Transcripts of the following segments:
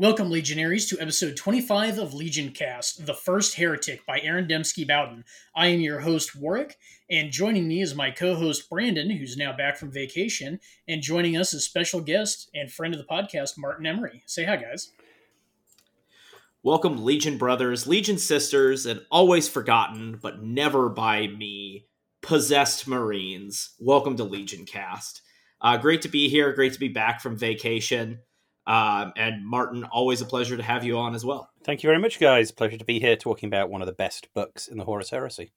Welcome, Legionaries, to episode 25 of Legion Cast, The First Heretic by Aaron Dembski Bowden. I am your host, Warwick, and joining me is my co host, Brandon, who's now back from vacation, and joining us is special guest and friend of the podcast, Martin Emery. Say hi, guys. Welcome, Legion brothers, Legion sisters, and always forgotten, but never by me, possessed Marines. Welcome to Legion Cast. Uh, great to be here. Great to be back from vacation. Um, and Martin, always a pleasure to have you on as well. Thank you very much, guys. Pleasure to be here talking about one of the best books in the Horus Heresy.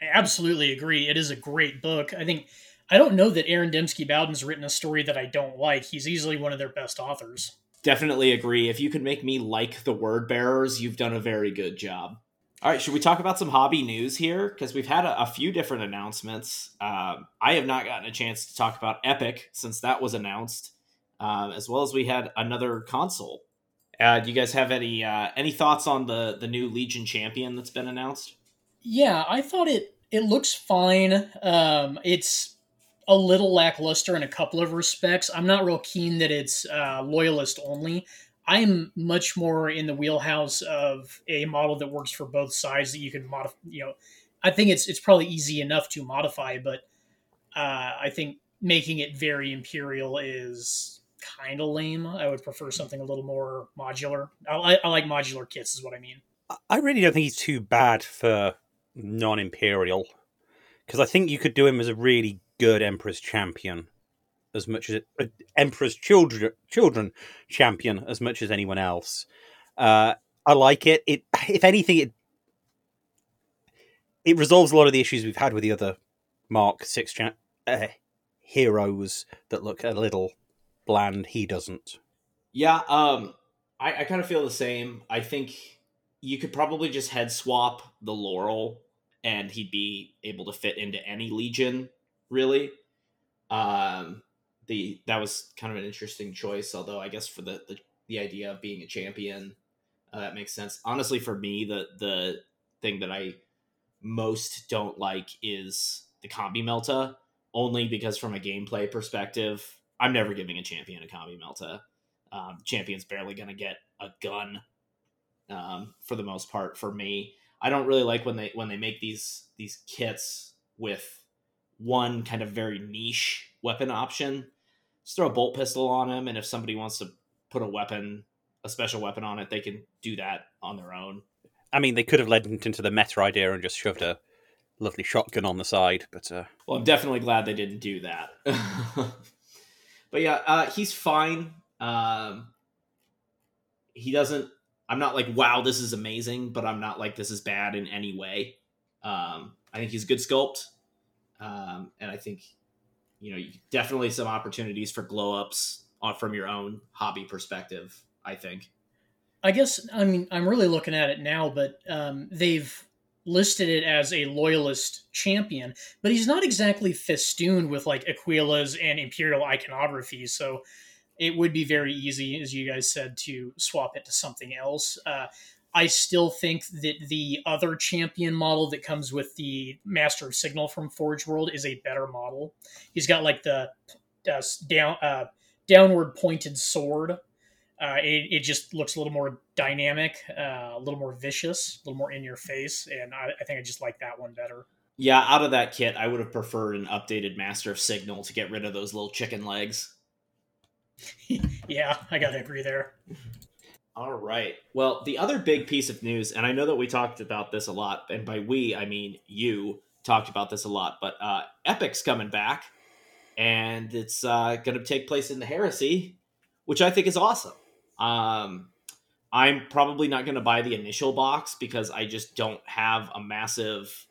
I absolutely agree. It is a great book. I think I don't know that Aaron Dembski Bowden's written a story that I don't like. He's easily one of their best authors. Definitely agree. If you could make me like the word bearers, you've done a very good job. All right, should we talk about some hobby news here? Because we've had a, a, few different announcements. Um, I have not gotten a chance to talk about Epic since that was announced um, as well as we had another console. Uh, do you guys have any uh, any thoughts on the the new Legion champion that's been announced? Yeah, I thought it it looks fine. Um, it's a little lackluster in a couple of respects. I'm not real keen that it's uh, loyalist only. I'm much more in the wheelhouse of a model that works for both sides that you can modify. You know, I think it's it's probably easy enough to modify, but uh, I think making it very imperial is kind of lame. I would prefer something a little more modular. I, I like modular kits, is what I mean. I really don't think he's too bad for non-imperial, because I think you could do him as a really good Emperor's champion, as much as uh, Emperor's children children champion as much as anyone else. Uh, I like it. It, if anything, it it resolves a lot of the issues we've had with the other Mark Six cha- uh, heroes that look a little bland. He doesn't. Yeah, um, I, I kind of feel the same. I think you could probably just head swap the Laurel, and he'd be able to fit into any Legion, really. Um, the that was kind of an interesting choice. Although I guess for the the, the idea of being a champion, uh, that makes sense. Honestly, for me, the the thing that I most don't like is the combi melta only because from a gameplay perspective I'm never giving a champion a combi melta. Um, champion's barely going to get a gun um, for the most part for me. I don't really like when they when they make these these kits with one kind of very niche weapon option. Just throw a bolt pistol on him, and if somebody wants to put a weapon, a special weapon on it, they can do that on their own. I mean, they could have led into the meta idea and just shoved a lovely shotgun on the side, but uh... well, I'm definitely glad they didn't do that. but yeah, uh, he's fine. Um, he doesn't. I'm not like, wow, this is amazing, but I'm not like this is bad in any way. Um, I think he's good sculpt, um, and I think you know definitely some opportunities for glow ups from your own hobby perspective. I think. I guess I mean I'm really looking at it now, but um, they've listed it as a loyalist champion, but he's not exactly festooned with like Aquilas and Imperial iconography. So it would be very easy, as you guys said, to swap it to something else. Uh, I still think that the other champion model that comes with the Master of Signal from Forge World is a better model. He's got like the uh, down uh, downward pointed sword uh, it, it just looks a little more dynamic, uh, a little more vicious, a little more in your face, and I, I, think I just like that one better. Yeah, out of that kit, I would have preferred an updated Master of Signal to get rid of those little chicken legs. yeah, I gotta agree there. All right. Well, the other big piece of news, and I know that we talked about this a lot, and by we I mean you talked about this a lot, but uh, Epic's coming back, and it's uh, going to take place in the Heresy, which I think is awesome. Um, I'm probably not going to buy the initial box because I just don't have a massive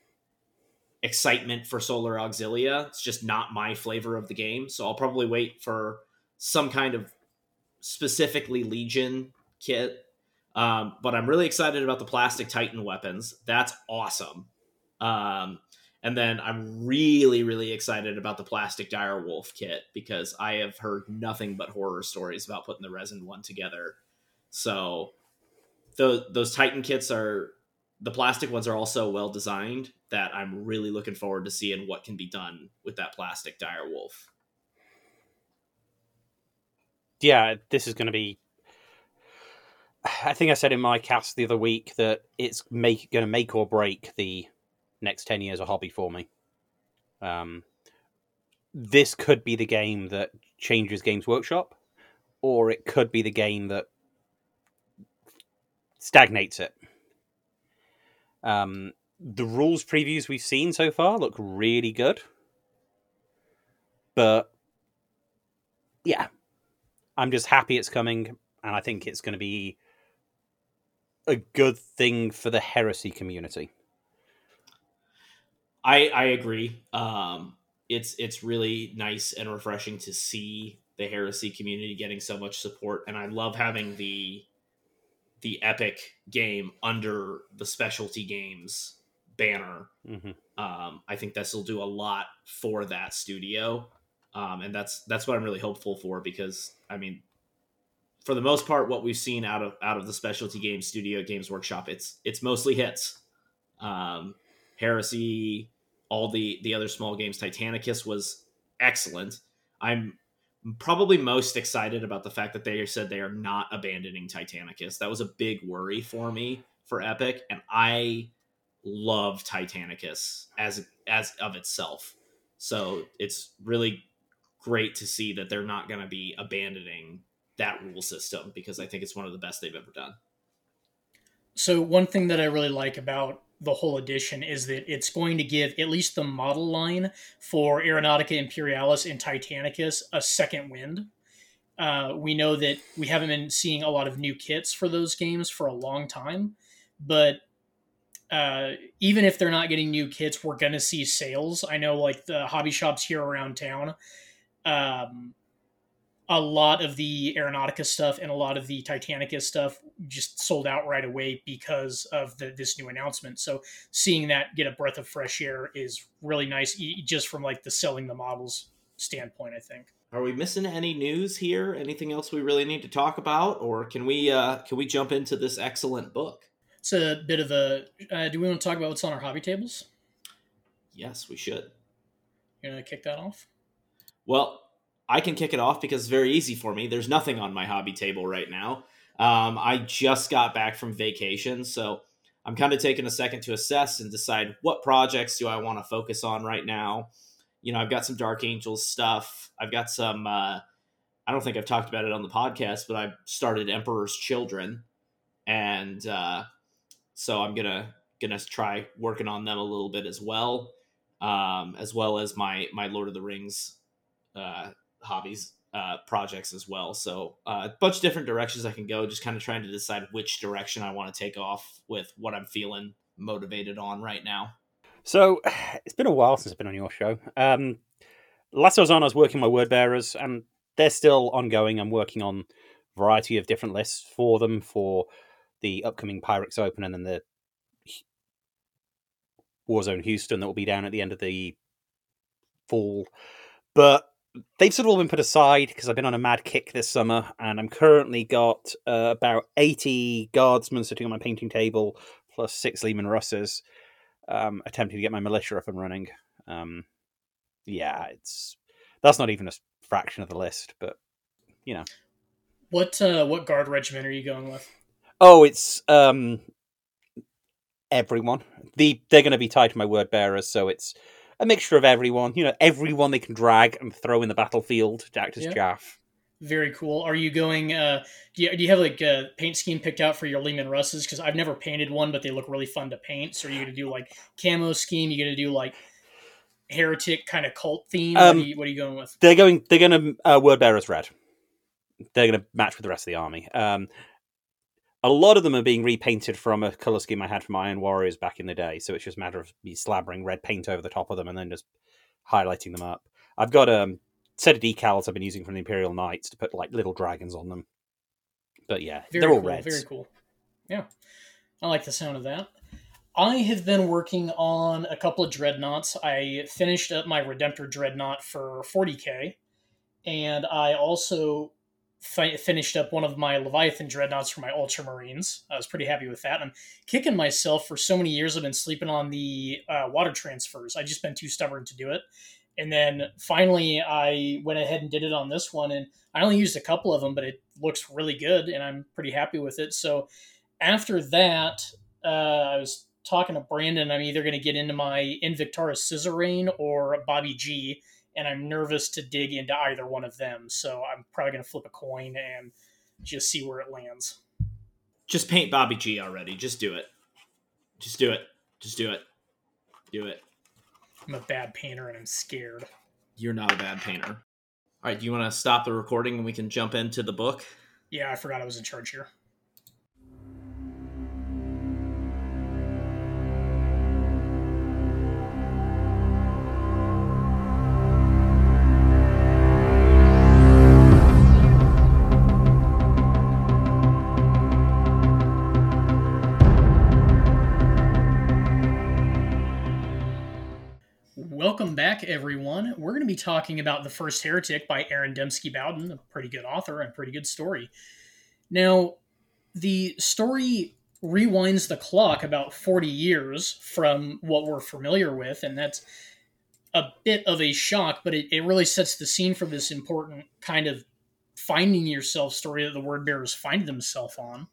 excitement for Solar Auxilia. It's just not my flavor of the game. So I'll probably wait for some kind of specifically Legion kit. Um, but I'm really excited about the plastic Titan weapons. That's awesome. Um, and then I'm really, really excited about the plastic dire wolf kit because I have heard nothing but horror stories about putting the resin one together. So those those Titan kits are the plastic ones are also well designed that I'm really looking forward to seeing what can be done with that plastic dire wolf. Yeah, this is going to be I think I said in my cast the other week that it's make going to make or break the next ten years of hobby for me. Um, this could be the game that changes Games Workshop, or it could be the game that stagnates it. Um, the rules previews we've seen so far look really good, but yeah, I'm just happy it's coming, and I think it's going to be a good thing for the heresy community. I I agree. Um, it's it's really nice and refreshing to see the heresy community getting so much support, and I love having the the epic game under the specialty games banner. Mm-hmm. Um, I think this will do a lot for that studio, um, and that's that's what I'm really hopeful for because I mean, for the most part, what we've seen out of out of the specialty game studio Games Workshop, it's it's mostly hits. Um, Heresy, all the the other small games, Titanicus was excellent. I'm probably most excited about the fact that they said they are not abandoning Titanicus. That was a big worry for me for Epic, and I love Titanicus as as of itself. So it's really great to see that they're not going to be abandoning that rule system because I think it's one of the best they've ever done. So one thing that I really like about the whole edition is that it's going to give at least the model line for Aeronautica Imperialis and Titanicus a second wind. Uh, we know that we haven't been seeing a lot of new kits for those games for a long time, but uh, even if they're not getting new kits, we're going to see sales. I know, like the hobby shops here around town, um, a lot of the Aeronautica stuff and a lot of the Titanicus stuff just sold out right away because of the, this new announcement. So seeing that get a breath of fresh air is really nice, just from like the selling the models standpoint. I think. Are we missing any news here? Anything else we really need to talk about, or can we uh, can we jump into this excellent book? It's a bit of a. Uh, do we want to talk about what's on our hobby tables? Yes, we should. You gonna kick that off? Well, I can kick it off because it's very easy for me. There's nothing on my hobby table right now. Um, I just got back from vacation, so I'm kind of taking a second to assess and decide what projects do I want to focus on right now. You know, I've got some Dark Angels stuff. I've got some. Uh, I don't think I've talked about it on the podcast, but I started Emperor's Children, and uh, so I'm gonna gonna try working on them a little bit as well, um, as well as my my Lord of the Rings uh, hobbies uh, projects as well. So uh, a bunch of different directions I can go. Just kind of trying to decide which direction I want to take off with what I'm feeling motivated on right now. So it's been a while since I've been on your show. Um, last I was on, I was working my word bearers, and they're still ongoing. I'm working on a variety of different lists for them for the upcoming Pyrex Open and then the Warzone Houston that will be down at the end of the fall. But they've sort of all been put aside because I've been on a mad kick this summer, and I'm currently got uh, about 80 guardsmen sitting on my painting table, plus six Leman Russes, um, attempting to get my militia up and running. Um, yeah, it's that's not even a fraction of the list, but you know. What uh, what guard regiment are you going with? Oh, it's um everyone. The they're going to be tied to my word bearers, so it's a mixture of everyone. You know, everyone they can drag and throw in the battlefield to act as yeah. chaff. Very cool. Are you going? Uh, do you do you have like a paint scheme picked out for your Leman Russes? Because I've never painted one, but they look really fun to paint. So are you going to do like camo scheme? You going to do like heretic kind of cult theme? Um, what, are you, what, are you, going with? They're going. They're going to uh, word bearers red. They're going to match with the rest of the army. Um, a lot of them are being repainted from a color scheme I had from Iron Warriors back in the day. So it's just a matter of me slabbering red paint over the top of them and then just highlighting them up. I've got a um, set of decals I've been using from the Imperial Knights to put like little dragons on them. But yeah, very they're all cool, reds. Very cool. Yeah, I like the sound of that. I have been working on a couple of dreadnoughts. I finished up my Redemptor dreadnought for 40k, and I also fi- finished up one of my Leviathan dreadnoughts for my Ultramarines. I was pretty happy with that. I'm kicking myself for so many years. I've been sleeping on the uh, water transfers. I just been too stubborn to do it. And then finally, I went ahead and did it on this one, and I only used a couple of them, but it looks really good, and I'm pretty happy with it. So after that, uh, I was talking to Brandon. I'm either going to get into my Invictarus Suzerain or Bobby G, and I'm nervous to dig into either one of them. So I'm probably going to flip a coin and just see where it lands. Just paint Bobby G already. Just do it. Just do it. Just do it. Do it. I'm a bad painter and I'm scared. You're not a bad painter. All right, do you want to stop the recording and we can jump into the book? Yeah, I forgot I was in charge here. Welcome back, everyone. We're going to be talking about The First Heretic by Aaron Dembski Bowden, a pretty good author and pretty good story. Now, the story rewinds the clock about 40 years from what we're familiar with, and that's a bit of a shock, but it, it really sets the scene for this important kind of finding yourself story that the word bearers find themselves on.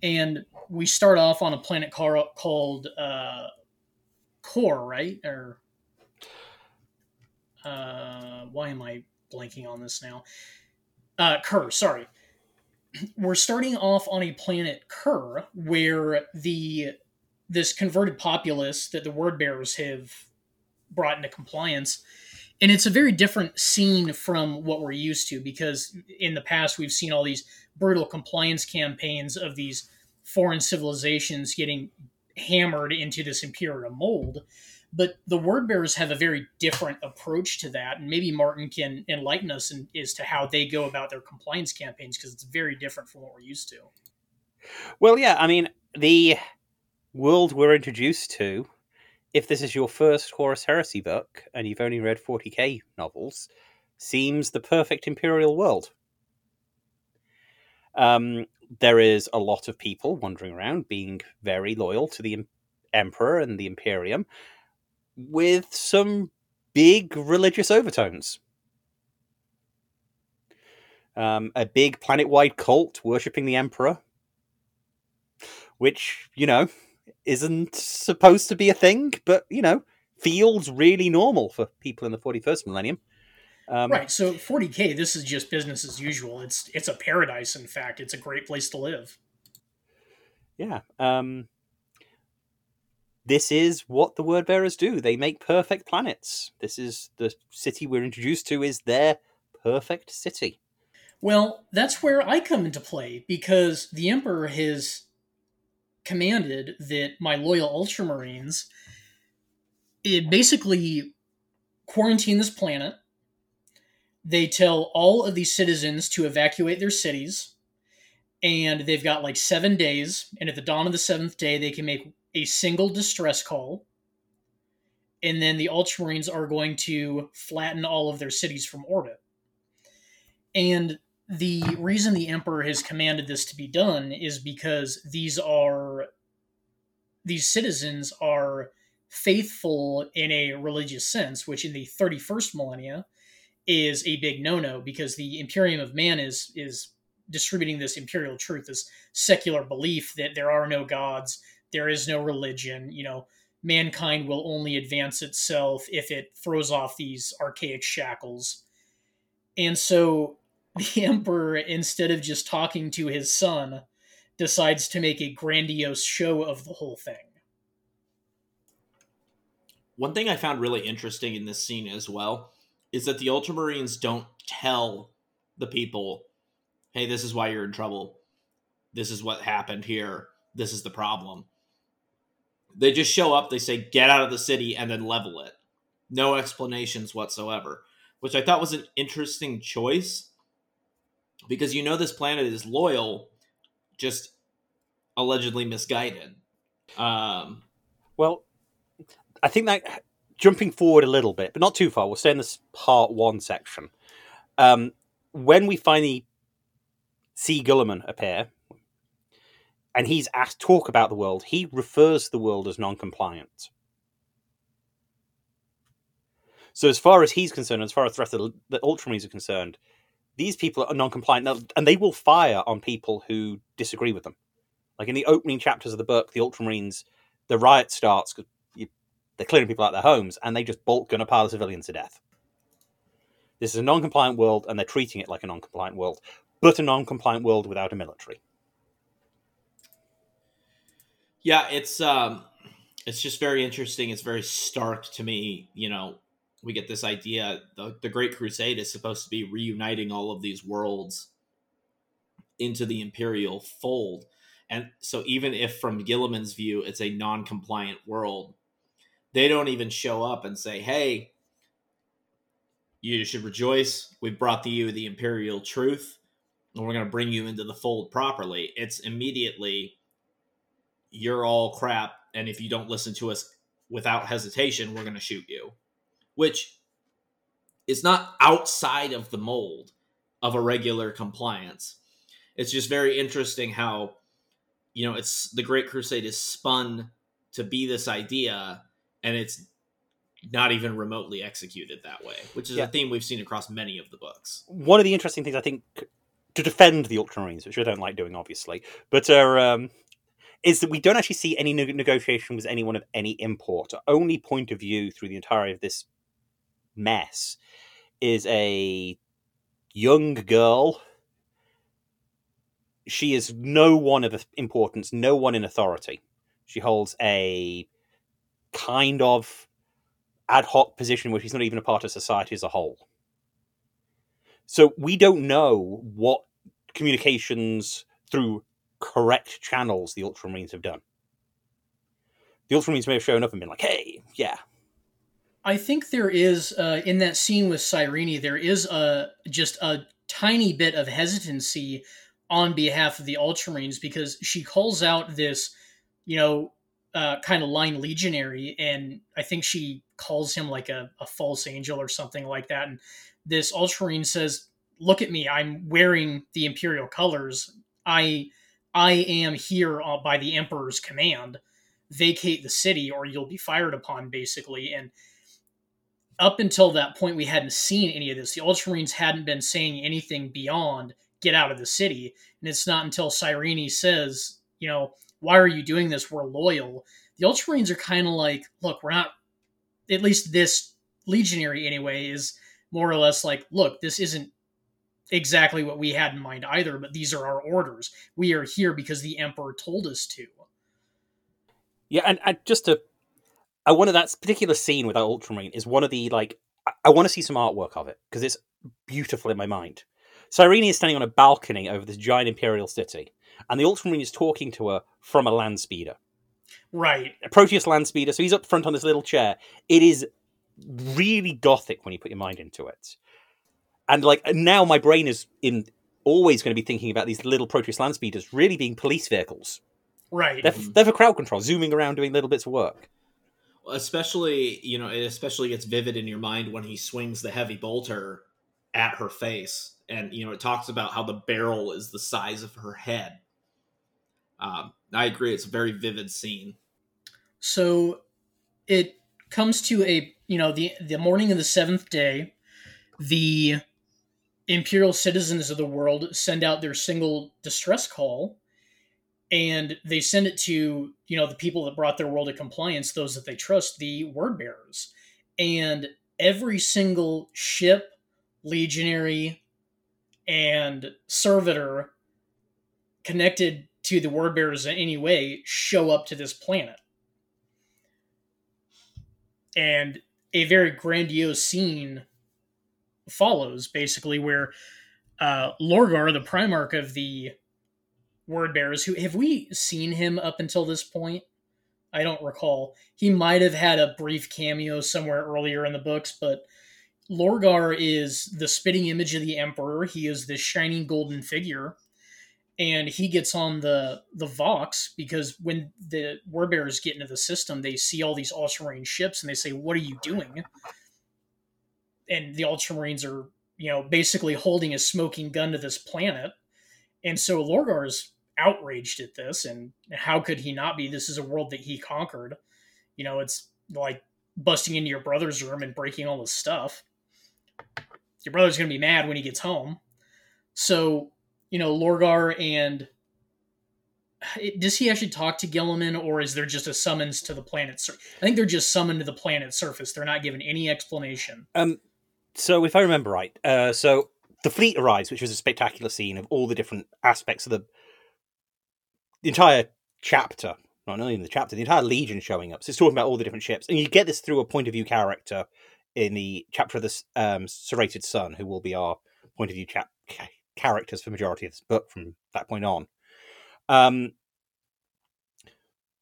And we start off on a planet called uh, Core, right? Or uh, why am I blanking on this now? Uh, Khur, sorry. We're starting off on a planet Khur, where the this converted populace that the word bearers have brought into compliance, and it's a very different scene from what we're used to because in the past we've seen all these brutal compliance campaigns of these foreign civilizations getting hammered into this imperial mold but the word bearers have a very different approach to that and maybe martin can enlighten us in, as to how they go about their compliance campaigns because it's very different from what we're used to. Well yeah i mean the world we're introduced to if this is your first horus heresy book and you've only read 40k novels seems the perfect imperial world. Um, there is a lot of people wandering around being very loyal to the emperor and the imperium with some big religious overtones. Um, a big planet wide cult worshipping the Emperor, which, you know, isn't supposed to be a thing, but, you know, feels really normal for people in the 41st millennium. Um, right. So 40k, this is just business as usual. It's it's a paradise. In fact, it's a great place to live. Yeah. Um, this is what the word bearers do. They make perfect planets. This is the city we're introduced to is their perfect city. Well, that's where I come into play because the Emperor has commanded that my loyal Ultramarines it basically quarantine this planet. They tell all of these citizens to evacuate their cities, and they've got like seven days. And at the dawn of the seventh day, they can make a single distress call, and then the Ultramarines are going to flatten all of their cities from orbit. And the reason the Emperor has commanded this to be done is because these are these citizens are faithful in a religious sense, which in the 31st millennia is a big no-no because the Imperium of Man is is distributing this imperial truth, this secular belief that there are no gods, there is no religion. You know, mankind will only advance itself if it throws off these archaic shackles. And so the emperor, instead of just talking to his son, decides to make a grandiose show of the whole thing. One thing I found really interesting in this scene as well is that the Ultramarines don't tell the people, hey, this is why you're in trouble. This is what happened here. This is the problem. They just show up, they say, get out of the city, and then level it. No explanations whatsoever, which I thought was an interesting choice because you know this planet is loyal, just allegedly misguided. Um, well, I think that jumping forward a little bit, but not too far, we'll stay in this part one section. Um, when we finally see Guilliman appear, and he's asked talk about the world, he refers to the world as non-compliant. So as far as he's concerned, as far as the of the, Ultramarines are concerned, these people are non-compliant, and they will fire on people who disagree with them. Like in the opening chapters of the book, the Ultramarines, the riot starts because they're clearing people out of their homes, and they just bolt gun a pile of civilians to death. This is a non-compliant world, and they're treating it like a non-compliant world, but a non-compliant world without a military. Yeah, it's um, it's just very interesting. It's very stark to me. You know, we get this idea the, the Great Crusade is supposed to be reuniting all of these worlds into the Imperial fold. And so, even if from Guilliman's view it's a non compliant world, they don't even show up and say, hey, you should rejoice. We've brought to you the Imperial truth, and we're going to bring you into the fold properly. It's immediately, you're all crap. And if you don't listen to us without hesitation, we're going to shoot you which is not outside of the mold of a regular compliance. It's just very interesting how, you know, it's the Great Crusade is spun to be this idea, and it's not even remotely executed that way, which is yeah. a theme we've seen across many of the books. One of the interesting things I think to defend the Ultramarines, which I don't like doing, obviously, but uh, um, is that we don't actually see any negotiation with anyone of any import. Our only point of view through the entirety of this mess is a young girl. She is no one of importance, no one in authority. She holds a kind of ad hoc position where she's not even a part of society as a whole. So we don't know what communications through correct channels the Ultramarines have done. The Ultramarines may have shown up and been like, hey, yeah, I think there is uh, in that scene with Cyrene, there is a just a tiny bit of hesitancy on behalf of the Ultramarines because she calls out this, you know, uh, kind of line legionary, and I think she calls him like a, a false angel or something like that. And this Ultramarine says, "Look at me! I'm wearing the Imperial colors. I I am here uh, by the Emperor's command. Vacate the city, or you'll be fired upon." Basically, and up until that point, we hadn't seen any of this. The Ultramarines hadn't been saying anything beyond "get out of the city," and it's not until Cyrene says, "You know, why are you doing this? We're loyal." The Ultramarines are kind of like, "Look, we're not." At least this legionary, anyway, is more or less like, "Look, this isn't exactly what we had in mind either, but these are our orders. We are here because the Emperor told us to." Yeah, and, and just to I wanted that particular scene with that Ultramarine is one of the like I, I want to see some artwork of it because it's beautiful in my mind. Cyrene is standing on a balcony over this giant imperial city, and the Ultramarine is talking to her from a land speeder. Right, a Proteus land speeder. So he's up front on this little chair. It is really gothic when you put your mind into it. And like now, my brain is in always going to be thinking about these little Proteus land speeders really being police vehicles. Right, they're, they're for crowd control, zooming around doing little bits of work. Especially you know it especially gets vivid in your mind when he swings the heavy bolter at her face. And you know it talks about how the barrel is the size of her head. Um, i agree it's a very vivid scene. So it comes to a you know the the morning of the seventh day the imperial citizens of the world send out their single distress call and they send it to you know the people that brought their world to compliance those that they trust the word bearers. And every single ship legionary and servitor connected to the word bearers in any way show up to this planet. And a very grandiose scene follows basically where uh, lorgar the primarch of the word bearers who have we seen him up until this point? I don't recall. He might have had a brief cameo somewhere earlier in the books but lorgar is the spitting image of the emperor. He is this shining golden figure and he gets on the the vox because when the word bearers get into the system they see all these ultramarine ships and they say what are you doing and the ultramarines are you know basically holding a smoking gun to this planet and so Lorgar's outraged at this and how could he not be this is a world that he conquered you know it's like busting into your brother's room and breaking all his stuff. Your brother's going to be mad when he gets home. So, you know, Lorgar and does he actually talk to Guilliman, or is there just a summons to the planet? Sur- I think they're just summoned to the planet's surface. They're not given any explanation. Um, so if I remember right, uh, so the fleet arrives, which was a spectacular scene of all the different aspects of the, entire chapter. Not only in the chapter, the entire legion showing up. So it's talking about all the different ships, and you get this through a point of view character in the chapter of the um, serrated sun, who will be our point of view chap- characters for majority of this book from that point on. Um,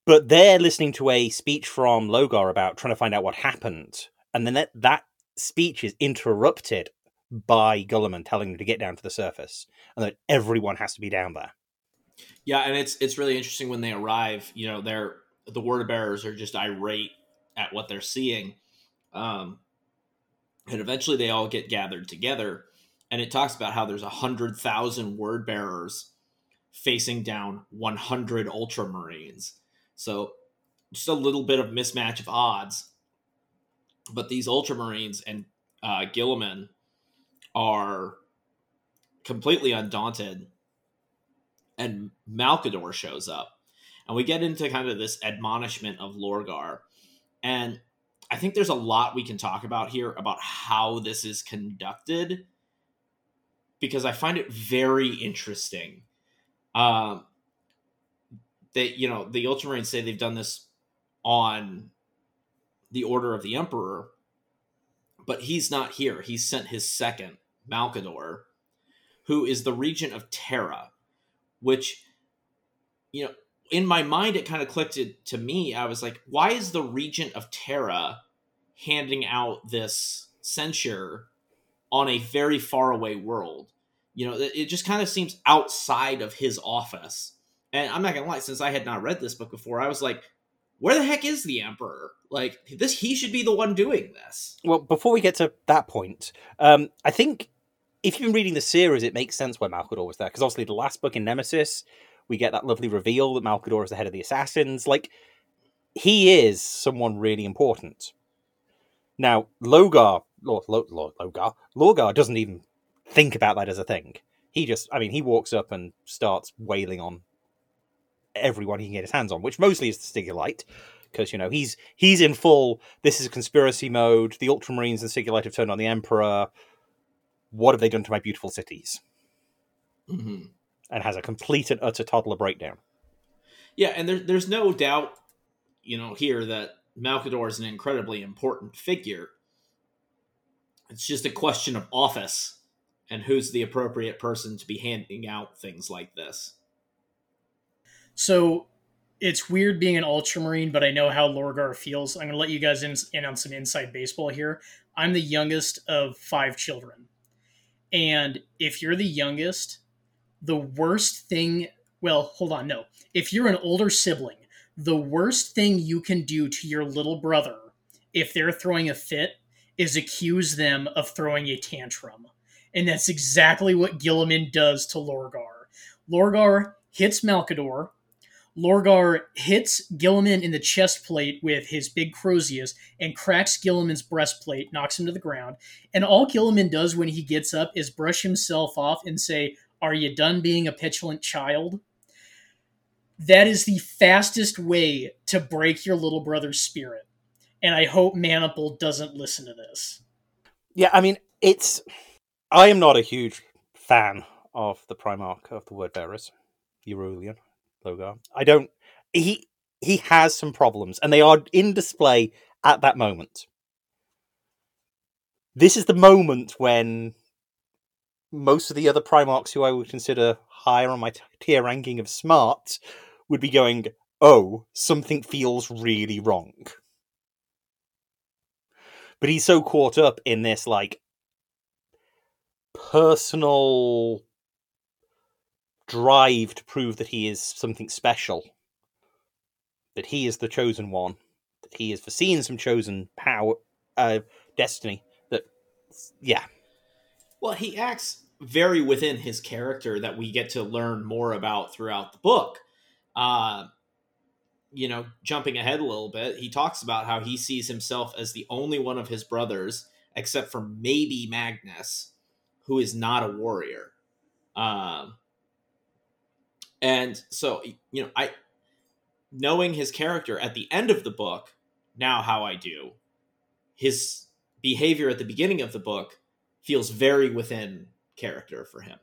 but they're listening to a speech from Logar about trying to find out what happened, and then that, that speech is interrupted by Guilliman telling them to get down to the surface, and that everyone has to be down there. Yeah, and it's it's really interesting when they arrive. You know, they're the word bearers are just irate at what they're seeing, um, and eventually they all get gathered together, and it talks about how there's a hundred thousand word bearers facing down 100 ultramarines so just a little bit of mismatch of odds. But these Ultramarines and uh, Guilliman are completely undaunted. And Malcador shows up. And we get into kind of this admonishment of Lorgar. And I think there's a lot we can talk about here about how this is conducted because I find it very interesting. Um, they you know the ultramarines say they've done this on the order of the emperor but he's not here. He's sent his second malcador who is the regent of terra which you know in my mind it kind of clicked it to me. I was like why is the regent of terra handing out this censure on a very far away world? You know it just kind of seems outside of his office. And I'm not gonna lie, since I had not read this book before, I was like, where the heck is the Emperor? Like this, he should be the one doing this. Well, before we get to that point, um, I think if you've been reading the series, it makes sense why Malcador was there because obviously the last book in Nemesis, we get that lovely reveal that Malcador is the head of the assassins. Like he is someone really important. Now, Logar, Logar, Logar doesn't even think about that as a thing. He just, I mean, he walks up and starts wailing on everyone he can get his hands on, which mostly is the Sigillite, because you know he's he's in full. This is conspiracy mode. The Ultramarines and Sigillite have turned on the Emperor. What have they done to my beautiful cities? Mm-hmm. And has a complete and utter toddler breakdown. Yeah, and there, there's no doubt, you know, here that Malcador is an incredibly important figure. It's just a question of office and who's the appropriate person to be handing out things like this. So it's weird being an ultramarine, but I know how Lorgar feels. I'm going to let you guys in, in on some inside baseball here. I'm the youngest of five children. And if you're the youngest, the worst thing, well, hold on, no. If you're an older sibling, the worst thing you can do to your little brother if they're throwing a fit is accuse them of throwing a tantrum. And that's exactly what Guilliman does to Lorgar. Lorgar hits Malcador, Lorgar hits Guilliman in the chest plate with his big Crozius and cracks Guilliman's breastplate, knocks him to the ground. And all Guilliman does when he gets up is brush himself off and say, Are you done being a petulant child? That is the fastest way to break your little brother's spirit. And I hope Maniple doesn't listen to this. Yeah, I mean, it's. I am not a huge fan of the Primarch of the Word Bearers, Aurelian. Logar. I don't. He he has some problems, and they are in display at that moment. This is the moment when most of the other Primarchs who I would consider higher on my tier ranking of smart would be going, "Oh, something feels really wrong." But he's so caught up in this like personal drive to prove that he is something special, that he is the chosen one, that he is foreseeing some chosen power, uh, destiny. That, yeah. Well, he acts very within his character that we get to learn more about throughout the book. Uh, you know, jumping ahead a little bit, he talks about how he sees himself as the only one of his brothers, except for maybe Magnus, who is not a warrior. Um, and so, you know, I knowing his character at the end of the book, now how I do, his behavior at the beginning of the book feels very within character for him.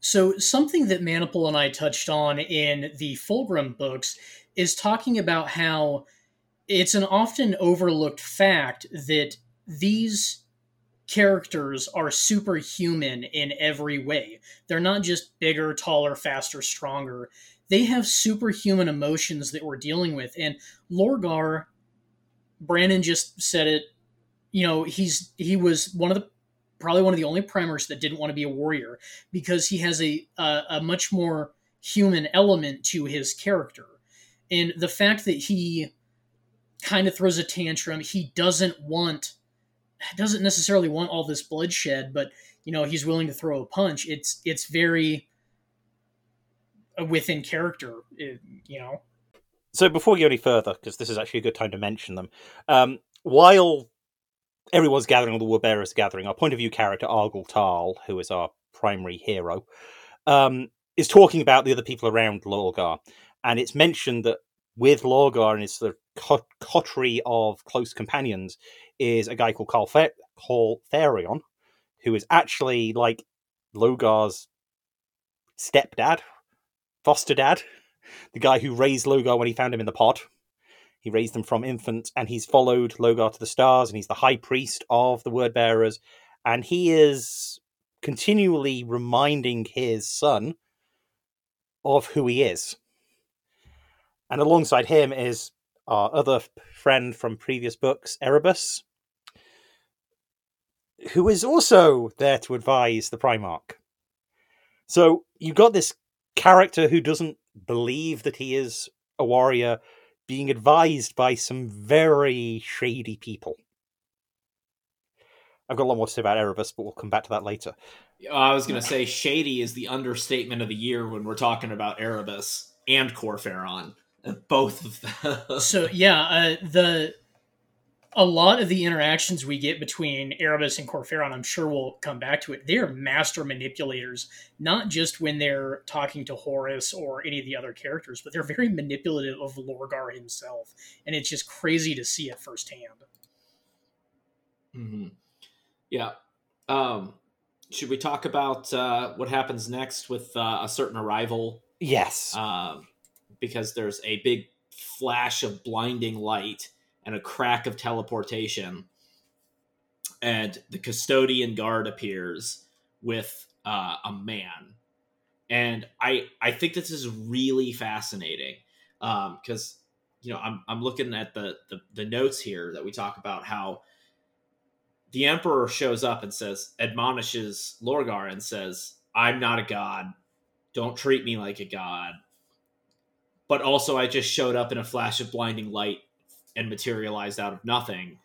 So, something that Manipul and I touched on in the Fulgrim books is talking about how it's an often overlooked fact that these characters are superhuman in every way. They're not just bigger, taller, faster, stronger. They have superhuman emotions that we're dealing with. And Lorgar, Brandon just said it, you know, he's he was one of the probably one of the only primers that didn't want to be a warrior because he has a, a, a much more human element to his character. And the fact that he kind of throws a tantrum, he doesn't want doesn't necessarily want all this bloodshed, but you know, he's willing to throw a punch. It's it's very uh, within character, you know. So before we go any further, because this is actually a good time to mention them, um, while everyone's gathering, all the Word Bearers gathering. Our point of view character, Argel Tal, who is our primary hero, um, is talking about the other people around Lorgar. And it's mentioned that with Lorgar and his sort of coterie of close companions is a guy called Carl, Fer- Kor Phaeron, who is actually like Logar's stepdad, foster dad, the guy who raised Logar when he found him in the pod. He raised them from infant, and he's followed Logar to the stars, and he's the high priest of the word bearers. And he is continually reminding his son of who he is. And alongside him is our other friend from previous books, Erebus, who is also there to advise the Primarch. So you've got this character who doesn't believe that he is a warrior, being advised by some very shady people. I've got a lot more to say about Erebus, but we'll come back to that later. Uh, I was going to say shady is the understatement of the year when we're talking about Erebus and Kor Phaeron, both of them. so yeah, uh, the a lot of the interactions we get between Erebus and Kor Phaeron, I'm sure we'll come back to it. They're master manipulators, not just when they're talking to Horus or any of the other characters, but they're very manipulative of Lorgar himself, and it's just crazy to see it firsthand. Mm-hmm. Yeah. Um, should we talk about uh, what happens next with uh, a certain arrival? Yes. Um, because there's a big flash of blinding light and a crack of teleportation. And the custodian guard appears with uh, a man. And I I think this is really fascinating because um, you know I'm I'm looking at the, the the notes here that we talk about how the emperor shows up and says admonishes Lorgar and says I'm not a god don't treat me like a god but also I just showed up in a flash of blinding light and materialized out of nothing,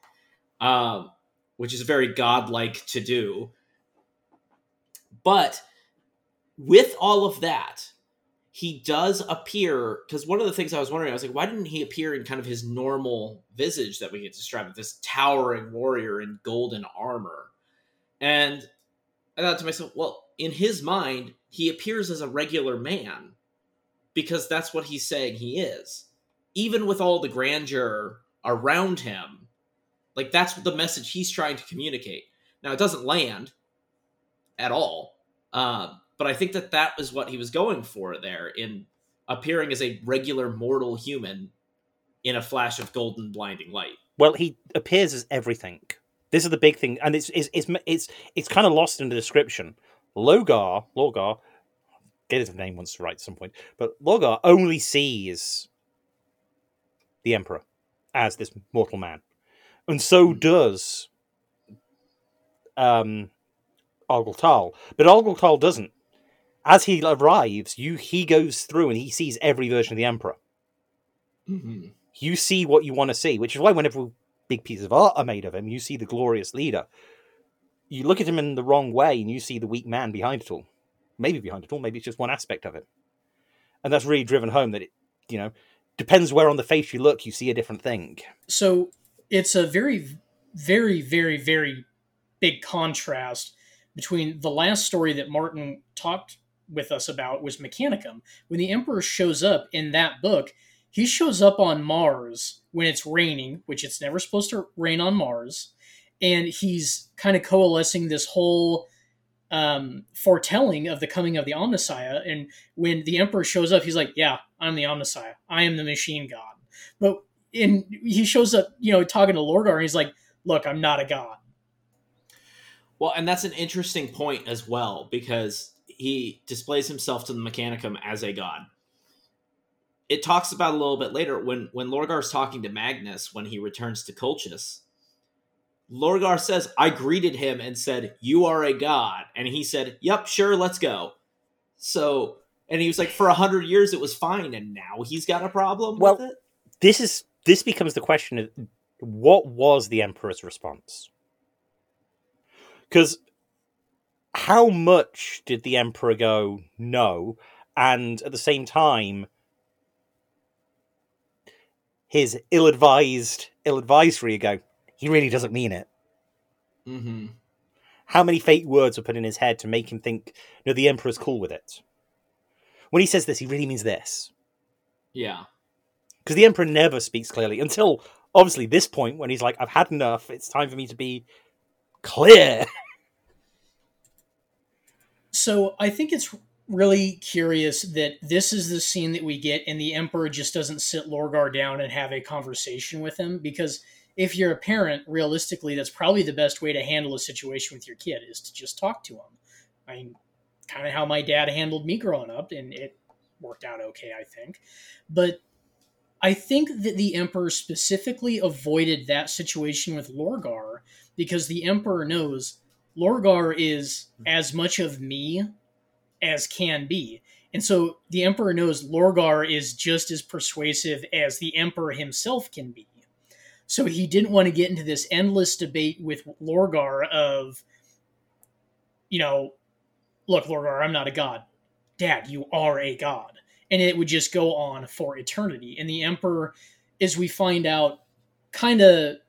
um, which is very godlike to do. But with all of that, he does appear because one of the things I was wondering, I was like, why didn't he appear in kind of his normal visage that we get described this towering warrior in golden armor? And I thought to myself, well, in his mind, he appears as a regular man because that's what he's saying he is even with all the grandeur around him, like that's the message he's trying to communicate. Now it doesn't land at all, uh, but I think that that was what he was going for there in appearing as a regular mortal human in a flash of golden blinding light. Well, he appears as everything. This is the big thing, and it's it's it's it's, it's kind of lost in the description. Logar, Logar, get his name once right at some point, but Logar only sees the Emperor as this mortal man. And so does um, Tal. But Tal doesn't. As he arrives, you he goes through and he sees every version of the Emperor. Mm-hmm. You see what you want to see, which is why whenever big pieces of art are made of him, you see the glorious leader. You look at him in the wrong way and you see the weak man behind it all. Maybe behind it all, maybe it's just one aspect of it. And that's really driven home that it, you know, depends where on the face you look, you see a different thing. So it's a very, very, very, very big contrast between the last story that Martin talked with us about was Mechanicum. When the Emperor shows up in that book, he shows up on Mars when it's raining, which it's never supposed to rain on Mars, and he's kind of coalescing this whole um, foretelling of the coming of the Omnissiah. And when the Emperor shows up, he's like, "Yeah, I'm the Omnissiah. I am the Machine God." But in he shows up, you know, talking to Lorgar, and he's like, "Look, I'm not a god." Well, and that's an interesting point as well because he displays himself to the Mechanicum as a god. It talks about a little bit later when when Lorgar's talking to Magnus when he returns to Colchis. Lorgar says, "I greeted him and said, "You are a god," and he said, "Yep, sure, let's go." So, and he was like, "For a hundred years, it was fine, and now he's got a problem Well, with it." This is this becomes the question of what was the Emperor's response? Because how much did the Emperor go no, and at the same time, his ill-advised, ill-advisory go, he really doesn't mean it. Mm-hmm. How many fake words were put in his head to make him think, no, the Emperor's cool with it? When he says this, he really means this. Yeah. Because the Emperor never speaks clearly until obviously this point when he's like, I've had enough. It's time for me to be clear. So I think it's really curious that this is the scene that we get, and the Emperor just doesn't sit Lorgar down and have a conversation with him. Because if you're a parent, realistically, that's probably the best way to handle a situation with your kid is to just talk to them. I mean, kind of how my dad handled me growing up, and it worked out okay, I think. But I think that the Emperor specifically avoided that situation with Lorgar because the Emperor knows Lorgar is hmm. as much of me as can be. And so the Emperor knows Lorgar is just as persuasive as the Emperor himself can be. So he didn't want to get into this endless debate with Lorgar of, you know, look, Lorgar, I'm not a god. Dad, you are a god. And it would just go on for eternity. And the Emperor, as we find out, kind of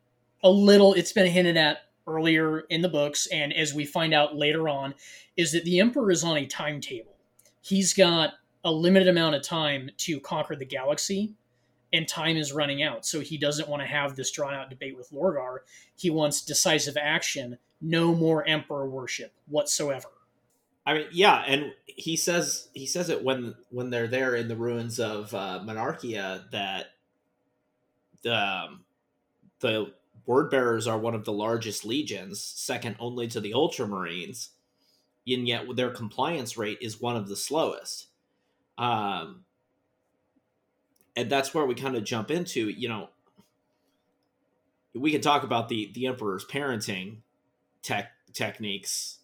a little, it's been hinted at earlier in the books, and as we find out later on, is that the Emperor is on a timetable. He's got a limited amount of time to conquer the galaxy, and time is running out. So he doesn't want to have this drawn out debate with Lorgar. He wants decisive action, no more Emperor worship whatsoever. I mean, yeah, and he says he says it when when they're there in the ruins of uh, Monarchia that the um, the word bearers are one of the largest legions, second only to the Ultramarines, and yet their compliance rate is one of the slowest. Um, and that's where we kind of jump into, you know, we can talk about the the Emperor's parenting tech techniques,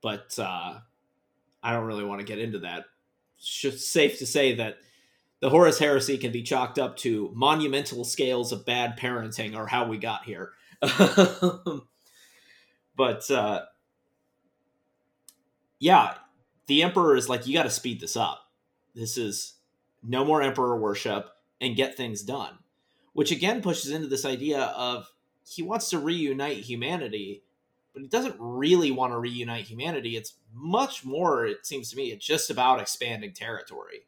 but uh, I don't really want to get into that. It's just safe to say that the Horus Heresy can be chalked up to monumental scales of bad parenting or how we got here. but uh, yeah, the Emperor is like, you got to speed this up. This is no more Emperor worship and get things done. Which again pushes into this idea of he wants to reunite humanity, but he doesn't really want to reunite humanity. It's much more, it seems to me, it's just about expanding territory.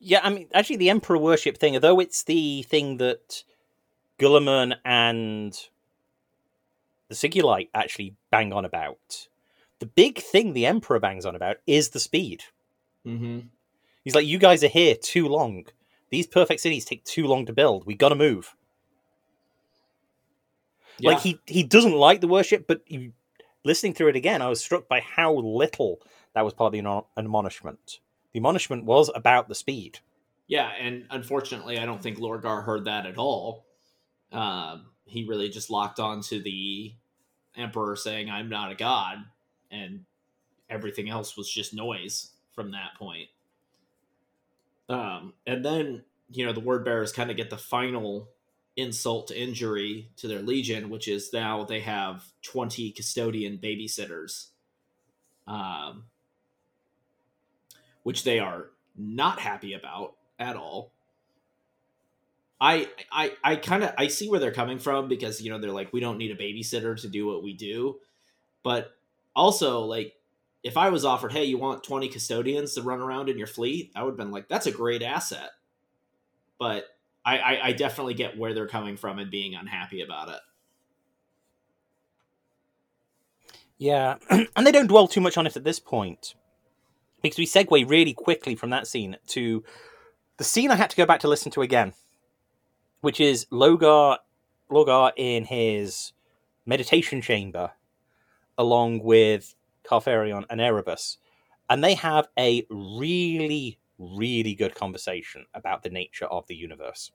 Yeah, I mean, actually, the Emperor worship thing, although it's the thing that Guilliman and the Sigillite actually bang on about, the big thing the Emperor bangs on about is the speed. Mm-hmm. He's like, you guys are here too long. These perfect cities take too long to build. We got to move. Yeah. Like he he doesn't like the worship, but he, listening through it again, I was struck by how little that was part of the admonishment. The admonishment was about the speed. Yeah, and unfortunately, I don't think Lorgar heard that at all. Um, he really just locked on to the Emperor saying, I'm not a god, and everything else was just noise from that point. Um, and then, you know, the word bearers kind of get the final insult to injury to their legion, which is now they have 20 custodian babysitters, um, which they are not happy about. at all. I I I kind of I see where they're coming from because you know they're like we don't need a babysitter to do what we do, but also like if I was offered, hey, you want twenty custodians to run around in your fleet, I would have been like, that's a great asset. But I, I, I definitely get where they're coming from and being unhappy about it. Yeah, and they don't dwell too much on it at this point because we segue really quickly from that scene to the scene I had to go back to listen to again, which is Lorgar Lorgar in his meditation chamber, along with Kor Phaeron and Erebus, and they have a really, really good conversation about the nature of the universe.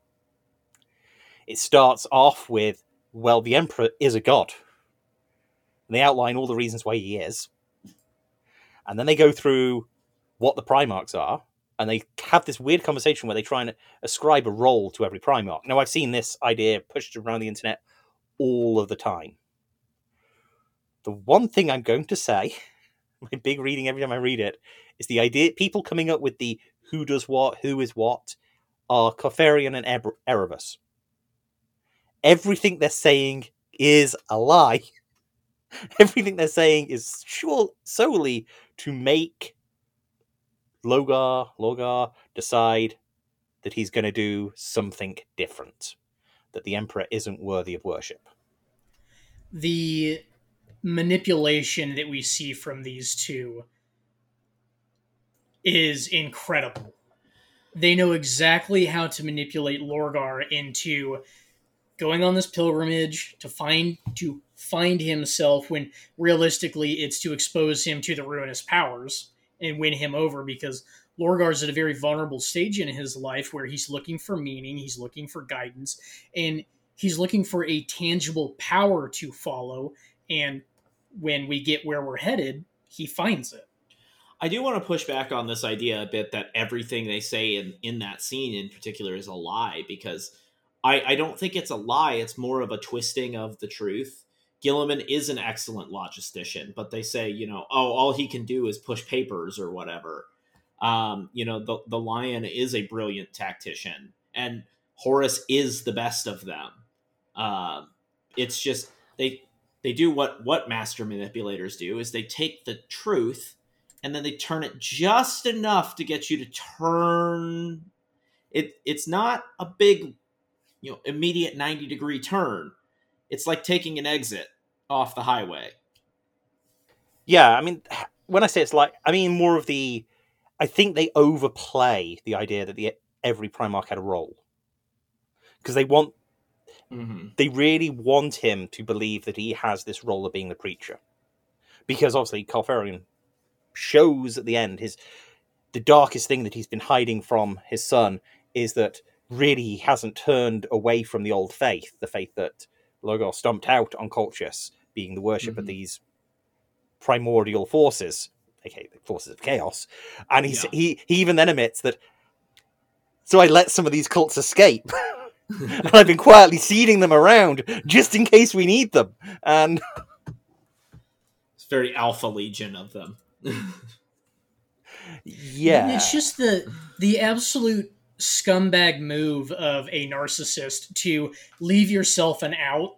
It starts off with, well, the Emperor is a god. And they outline all the reasons why he is. And then they go through what the Primarchs are, and they have this weird conversation where they try and ascribe a role to every Primarch. Now, I've seen this idea pushed around the internet all of the time. The one thing I'm going to say, my big reading every time I read it, is the idea people coming up with the who does what, who is what, are Kor Phaeron and Erebus. Everything they're saying is a lie. Everything they're saying is sure solely to make Lorgar Lorgar decide that he's going to do something different, that the Emperor isn't worthy of worship. The manipulation that we see from these two is incredible. They know exactly how to manipulate Lorgar into going on this pilgrimage to find to find himself when realistically it's to expose him to the ruinous powers and win him over because Lorgar's at a very vulnerable stage in his life where he's looking for meaning, he's looking for guidance, and he's looking for a tangible power to follow. And when we get where we're headed, he finds it. I do want to push back on this idea a bit that everything they say in, in that scene in particular is a lie because I, I don't think it's a lie. It's more of a twisting of the truth. Guilliman is an excellent logistician, but they say, you know, oh, all he can do is push papers or whatever. Um, you know, the, the lion is a brilliant tactician, and Horus is the best of them. Uh, it's just they they do what what master manipulators do is they take the truth and then they turn it just enough to get you to turn. It it's not a big you know immediate 90 degree turn. It's like taking an exit off the highway. Yeah, I mean, when I say it's like, I mean more of the. I think they overplay the idea that the every Primarch had a role. Because they want mm-hmm. they really want him to believe that he has this role of being the preacher. Because obviously Kor Phaeron shows at the end his the darkest thing that he's been hiding from his son is that really he hasn't turned away from the old faith, the faith that Logos stomped out on Colchis, being the worship of Mhm. these primordial forces, aka the forces of chaos. And he's, Yeah. he he even then admits that so I let some of these cults escape. and I've been quietly seeding them around just in case we need them. And it's very alpha legion of them yeah, And it's just the the absolute scumbag move of a narcissist to leave yourself an out,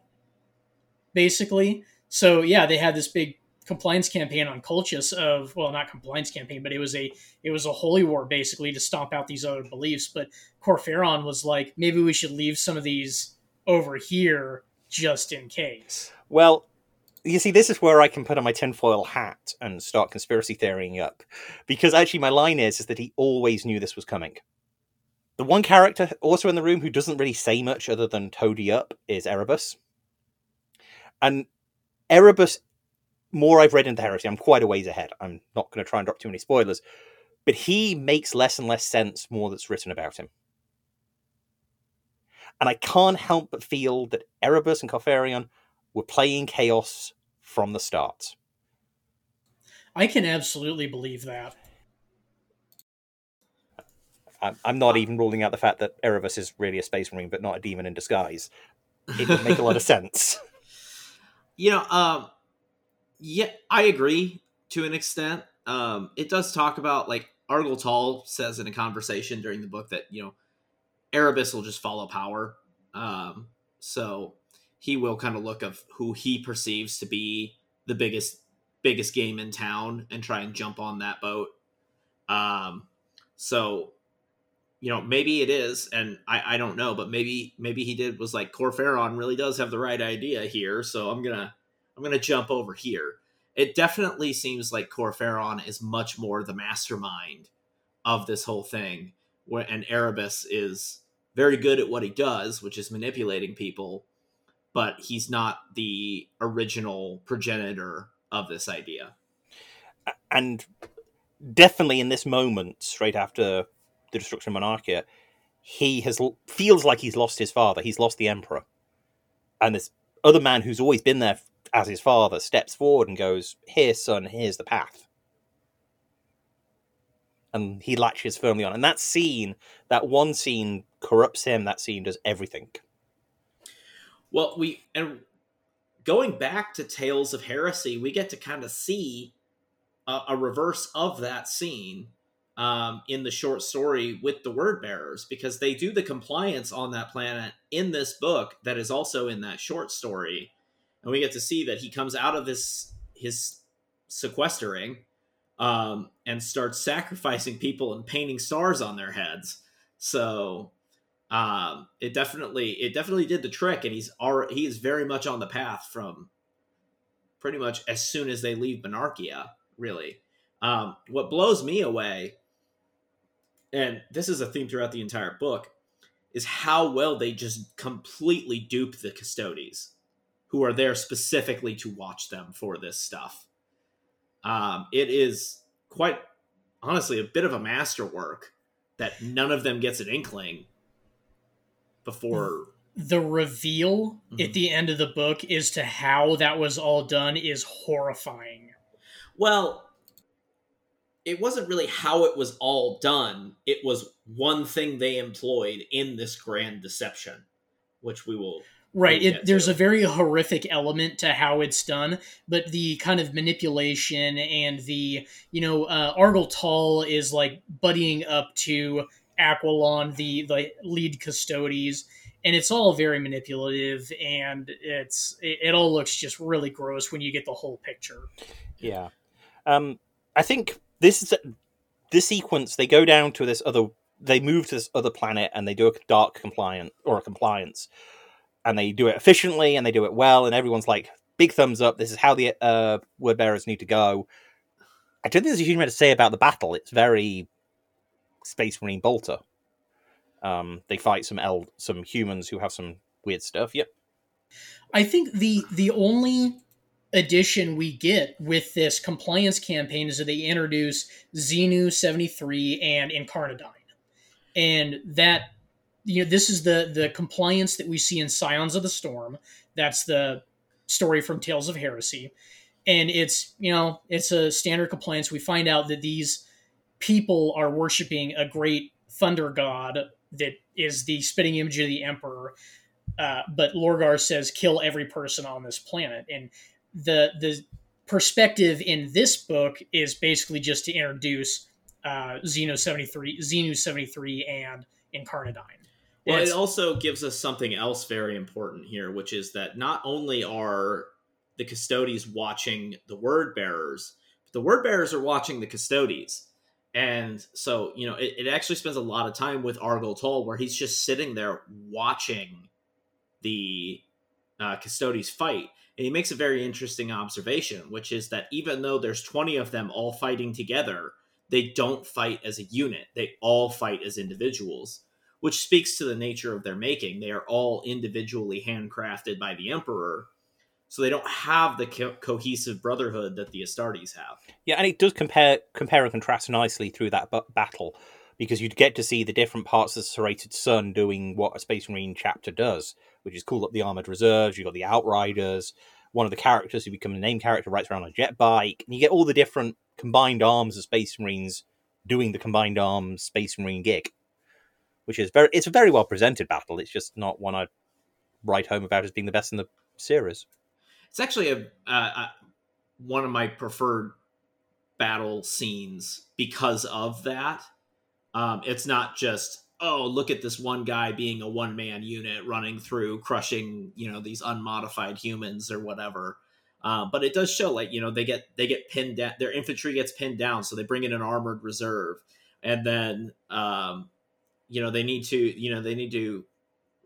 basically. So yeah, they had this big compliance campaign on Colchis of well, not compliance campaign, but it was a it was a holy war basically to stomp out these other beliefs. But Kor Phaeron was like, maybe we should leave some of these over here just in case. Well, you see, this is where I can put on my tinfoil hat and start conspiracy theorying up. Because actually, my line is, is that he always knew this was coming. The one character also in the room who doesn't really say much other than toady up is Erebus. And Erebus, more I've read into Heresy, I'm quite a ways ahead. I'm not going to try and drop too many spoilers. But he makes less and less sense more that's written about him. And I can't help but feel that Erebus and Kor Phaeron were playing chaos from the start. I can absolutely believe that. I'm, I'm not even ruling out the fact that Erebus is really a space marine, but not a demon in disguise. It would make a lot of sense. you know um yeah i agree to an extent um it does talk about like Argel Tal says in a conversation during the book that you know Erebus will just follow power. Um, so he will kind of look of who he perceives to be the biggest biggest game in town and try and jump on that boat. Um, so you know maybe it is, and I I don't know, but maybe maybe he did was like Kor Phaeron really does have the right idea here, so I'm gonna I'm gonna jump over here. It definitely seems like Kor Phaeron is much more the mastermind of this whole thing, where and Erebus is very good at what he does, which is manipulating people, but he's not the original progenitor of this idea. And definitely in this moment, straight after the destruction of Monarchia, he has feels like he's lost his father. He's lost the emperor, and this other man who's always been there as his father steps forward and goes, "Here, son, here's the path." And he latches firmly on. And that scene, that one scene, corrupts him. That scene does everything. Well, we and going back to Tales of Heresy, we get to kind of see a, a reverse of that scene um, in the short story with the word bearers because they do the compliance on that planet in this book that is also in that short story and we get to see that he comes out of this his sequestering um, and starts sacrificing people and painting stars on their heads. So um, it definitely it definitely did the trick and he's already he is very much on the path from pretty much as soon as they leave monarchia really. Um, what blows me away and this is a theme throughout the entire book, is how well they just completely dupe the Custodes, who are there specifically to watch them for this stuff. Um, it is quite honestly a bit of a masterwork that none of them gets an inkling before the reveal mm-hmm. at the end of the book as to how that was all done is horrifying. Well, it wasn't really how it was all done. It was one thing they employed in this grand deception, which we will. Right. It, there's a very horrific element to how it's done, but the kind of manipulation and the, you know, uh, Tal is like buddying up to Aquillon, the, the lead custodes, and it's all very manipulative and it's it, it all looks just really gross when you get the whole picture. Yeah. Um, I think this is this sequence. They go down to this other. They move to this other planet and they do a dark compliant or a compliance, and they do it efficiently and they do it well. And everyone's like, "Big thumbs up! This is how the uh, word bearers need to go." I don't think there's a huge amount to say about the battle. It's very Space Marine Bolter. Um, they fight some el- some humans who have some weird stuff. Yep. I think the the only addition we get with this compliance campaign is that they introduce Xi-Nu 73 and Incarnadine. And that you know this is the the compliance that we see in Scions of the Storm. That's the story from Tales of Heresy. And it's, you know, it's a standard compliance. We find out that these people are worshiping a great thunder god that is the spitting image of the emperor. Uh, but Lorgar says kill every person on this planet, and the the perspective in this book is basically just to introduce uh, Xi-Nu seventy three, Xi-Nu seventy three, and Incarnadine. Well, it also gives us something else very important here, which is that not only are the Custodes watching the word bearers, but the word bearers are watching the Custodes. And so, you know, it, it actually spends a lot of time with Argel Tal where he's just sitting there watching the uh, Custodes fight. And he makes a very interesting observation, which is that even though there's 20 of them all fighting together, they don't fight as a unit. They all fight as individuals, which speaks to the nature of their making. They are all individually handcrafted by the Emperor, so they don't have the co- cohesive brotherhood that the Astartes have. Yeah, and it does compare compare and contrast nicely through that b- battle because you'd get to see the different parts of the Serrated Sun doing what a Space Marine chapter does, which is call up the armored reserves. You've got the Outriders. One of the characters who become a name character rides around on a jet bike. And you get all the different combined arms of Space Marines doing the combined arms Space Marine gig, which is very. It's a very well presented battle. It's just not one I'd write home about as being the best in the series. It's actually a uh, one of my preferred battle scenes because of that. Um, it's not just oh look at this one guy being a one man unit running through crushing you know these unmodified humans or whatever. Uh, but it does show like you know they get they get pinned down their infantry gets pinned down so they bring in an armored reserve and then um, you know they need to you know they need to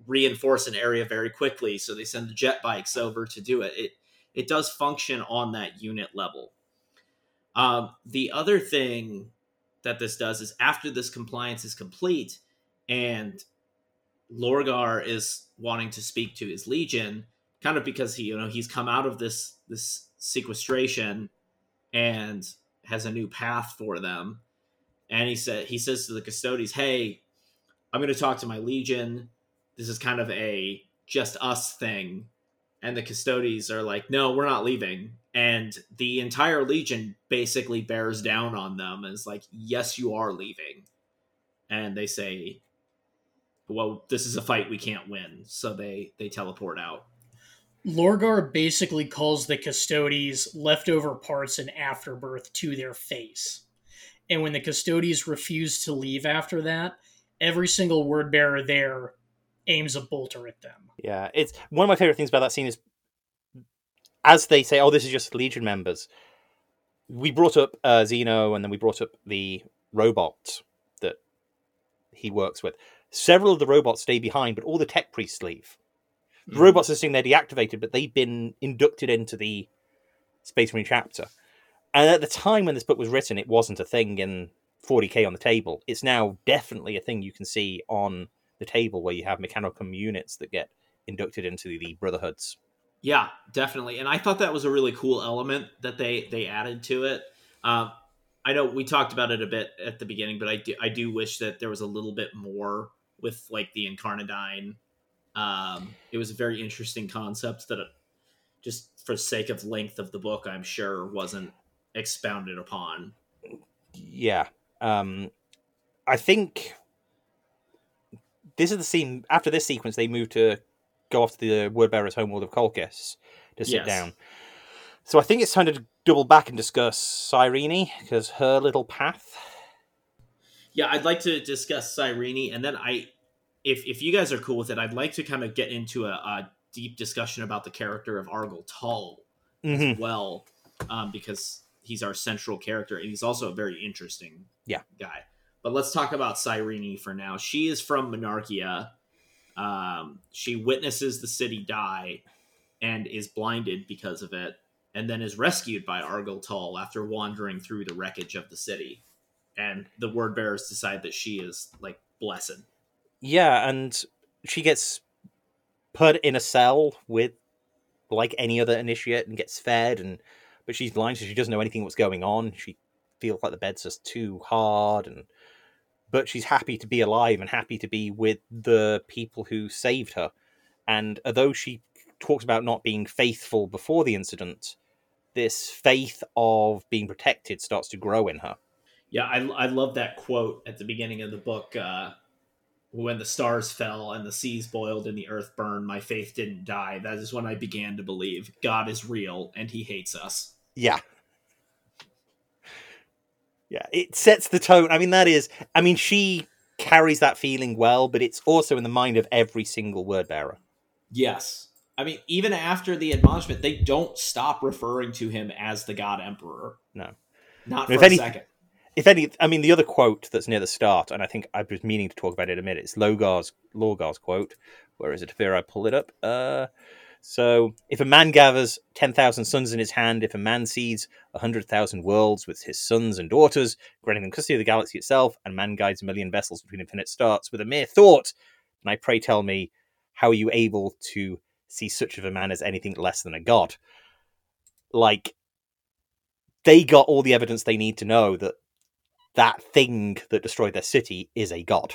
reinforce an area very quickly so they send the jet bikes over to do it. It it does function on that unit level. Um, the other thing that this does is after this compliance is complete and lorgar is wanting to speak to his legion kind of because he you know he's come out of this this sequestration and has a new path for them. And he said he says to the Custodes hey i'm going to talk to my legion. This is kind of a just us thing. And the Custodes are like no we're not leaving. And the entire legion basically bears down on them and is like yes you are leaving. And they say well this is a fight we can't win. So they they teleport out. Lorgar basically calls the Custodes leftover parts and afterbirth to their face. And when the Custodes refuse to leave after that, every single word bearer there aims a bolter at them. Yeah, it's one of my favorite things about that scene is as they say, "Oh, this is just Legion members." We brought up uh, Zeno, and then we brought up the robot that he works with. Several of the robots stay behind, but all the tech priests leave. The Mm. robots are sitting there deactivated, but they've been inducted into the Space Marine chapter. And at the time when this book was written, it wasn't a thing in 40k on the table. It's now definitely a thing you can see on the table where you have Mechanicum units that get inducted into the Brotherhoods. Yeah, definitely. And I thought that was a really cool element that they they added to it. Um, I know we talked about it a bit at the beginning, but I do I do wish that there was a little bit more with like the Incarnadine. Um, it was a very interesting concept that, it, just for sake of length of the book, I'm sure wasn't expounded upon. Yeah. Um, I think this is the scene. After this sequence, they move to go off to the Wordbearer's homeworld of Colchis to sit Yes. down. So I think it's time to double back and discuss Cyrene because her little path. Yeah, I'd like to discuss Cyrene, and then I, if if you guys are cool with it, I'd like to kind of get into a, a deep discussion about the character of Argel Tal Mhm. as well, um, because he's our central character and he's also a very interesting Yeah. guy. But let's talk about Cyrene for now. She is from Monarchia. Um, she witnesses the city die and is blinded because of it, and then is rescued by Argel Tal after wandering through the wreckage of the city. And the word bearers decide that she is like blessed. Yeah, and she gets put in a cell with like any other initiate and gets fed and but she's blind so she doesn't know anything what's going on. She feels like the bed's just too hard and but she's happy to be alive and happy to be with the people who saved her. And although she talks about not being faithful before the incident, this faith of being protected starts to grow in her. Yeah, I, I love that quote at the beginning of the book. Uh, when the stars fell and the seas boiled and the earth burned, my faith didn't die. That is when I began to believe God is real and he hates us. Yeah. Yeah, it sets the tone. I mean, that is, I mean, she carries that feeling well, but it's also in the mind of every single word bearer. Yes. I mean, even after the admonishment, they don't stop referring to him as the God Emperor. No. Not for If a any- second. If any, I mean, the other quote that's near the start, and I think I was meaning to talk about it in a minute, it's Lorgar's, Lorgar's quote. Where is it? Fear I pull it up. Uh, so, if a man gathers 10,000 sons in his hand, if a man seeds 100,000 worlds with his sons and daughters, granting them custody of the galaxy itself, and man guides a million vessels between infinite starts with a mere thought, and I pray tell me, how are you able to see such of a man as anything less than a god? Like, they got all the evidence they need to know that that thing that destroyed their city is a god.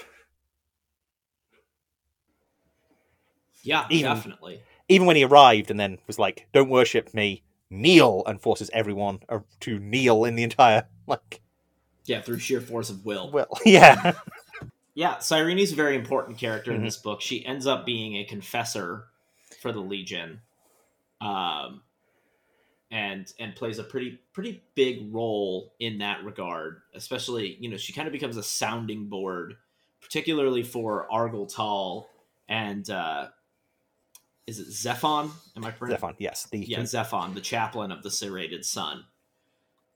Yeah, Even- definitely. Even when he arrived and then was like, "Don't worship me, kneel," and forces everyone to kneel in the entire like. Yeah, through sheer force of will. Will, yeah, Yeah, Cyrene's a very important character in Mhm. this book. She ends up being a confessor for the Legion. Um, and and plays a pretty pretty big role in that regard. Especially, you know, she kind of becomes a sounding board, particularly for Argel Tal and uh, is it Xaphen? Am I correct? Xaphen, yes. The yeah, Xaphen, the chaplain of the serrated sun.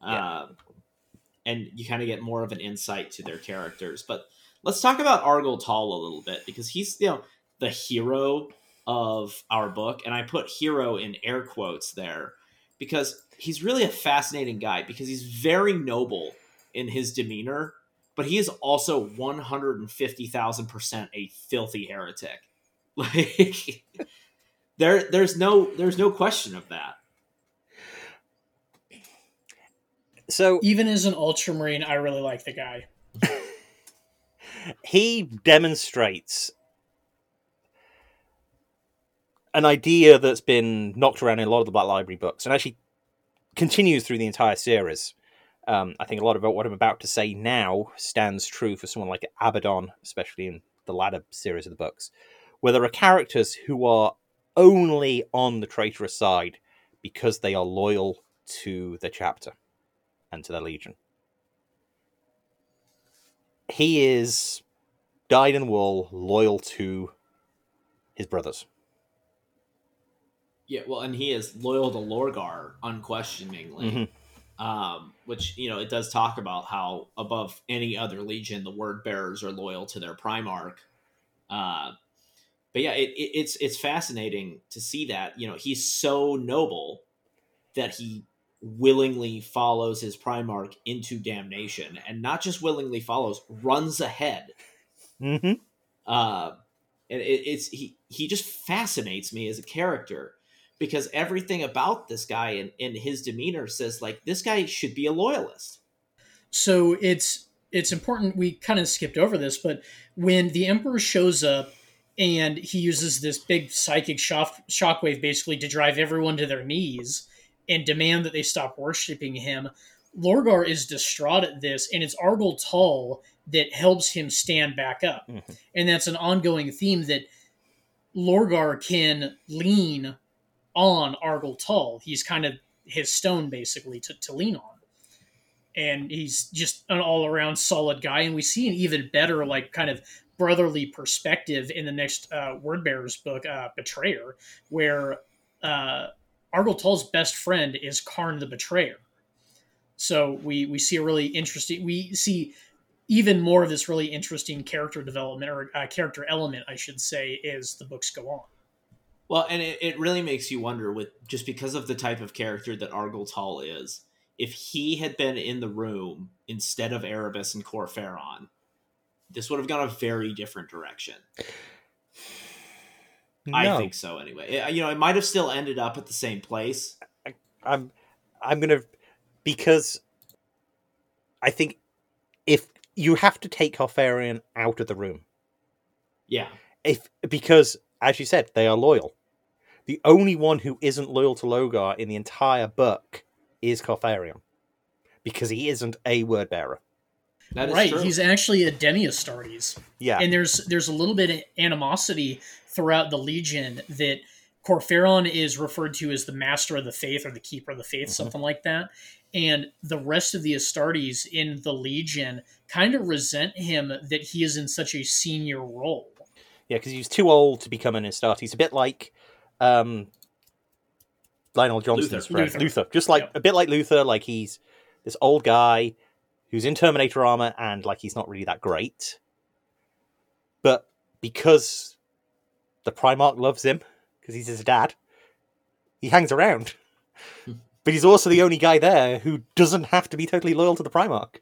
Yeah. Uh, and you kind of get more of an insight to their characters. But let's talk about Argel Tal a little bit because he's you know the hero of our book, and I put hero in air quotes there because he's really a fascinating guy because he's very noble in his demeanor, but he is also one hundred and fifty thousand percent a filthy heretic. Like there, there's no, there's no question of that. So even as an ultramarine, I really like the guy. he demonstrates an idea that's been knocked around in a lot of the Black Library books, and actually continues through the entire series. Um, I think a lot of what I'm about to say now stands true for someone like Abaddon, especially in the latter series of the books, where there are characters who are only on the traitorous side because they are loyal to the chapter and to their legion. He is dyed in wool, loyal to his brothers. Yeah, well, and he is loyal to Lorgar unquestioningly. Mm-hmm. Um, which you know it does talk about how above any other legion, the word bearers are loyal to their primarch. Uh, but yeah, it, it, it's it's fascinating to see that you know he's so noble that he willingly follows his primarch into damnation, and not just willingly follows, runs ahead. Mm-hmm. Uh, and it, it's he he just fascinates me as a character because everything about this guy and, and his demeanor says like this guy should be a loyalist. So it's it's important we kind of skipped over this, but when the emperor shows up and he uses this big psychic shock shockwave basically to drive everyone to their knees and demand that they stop worshiping him. Lorgar is distraught at this, and it's Argel Tal that helps him stand back up. Mm-hmm. And that's an ongoing theme that Lorgar can lean on Argel Tal. He's kind of his stone, basically, to, to lean on. And he's just an all around solid guy. And we see an even better, like, kind of brotherly perspective in the next uh, Word Bearers book, uh, Betrayer, where uh, Argel best friend is Kharn the Betrayer. So we we see a really interesting we see even more of this really interesting character development or uh, character element, I should say, as the books go on. Well, and it, it really makes you wonder with just because of the type of character that Argel Tal is, if he had been in the room instead of Erebus and Kor Phaeron, this would have gone a very different direction. No. I think so anyway. It, you know, it might have still ended up at the same place. I, I'm I'm going to because I think if you have to take Phaeron out of the room. Yeah. If because as you said, they are loyal. The only one who isn't loyal to Lorgar in the entire book is Kor Because he isn't a word bearer. right, true. he's actually a Demi Astartes. Yeah. And there's there's a little bit of animosity throughout the Legion that Kor Phaeron is referred to as the master of the faith or the keeper of the faith, mm-hmm. something like that. And the rest of the Astartes in the Legion kind of resent him that he is in such a senior role. Yeah, because he's too old to become an Astarte. He's a bit like um, Lion El'Jonson's Luther. friend, Luther. Luther. Just like yep. a bit like Luther, like he's this old guy who's in Terminator armor and like he's not really that great. But because the Primarch loves him because he's his dad. He hangs around. but he's also the only guy there who doesn't have to be totally loyal to the Primarch.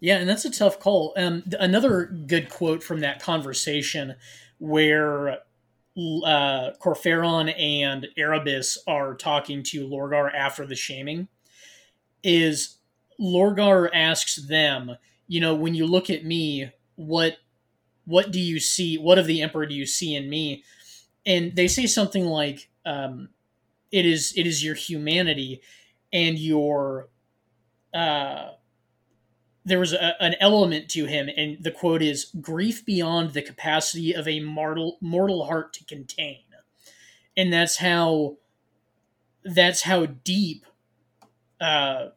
Yeah, and that's a tough call. Um, another good quote from that conversation where uh, Kor Phaeron and Erebus are talking to Lorgar after the shaming is Lorgar asks them, you know, when you look at me, what what do you see? What of the Emperor do you see in me? and they say something like um, it is it is your humanity and your uh, there was a, an element to him and the quote is grief beyond the capacity of a mortal mortal heart to contain. And that's how that's how deep uh,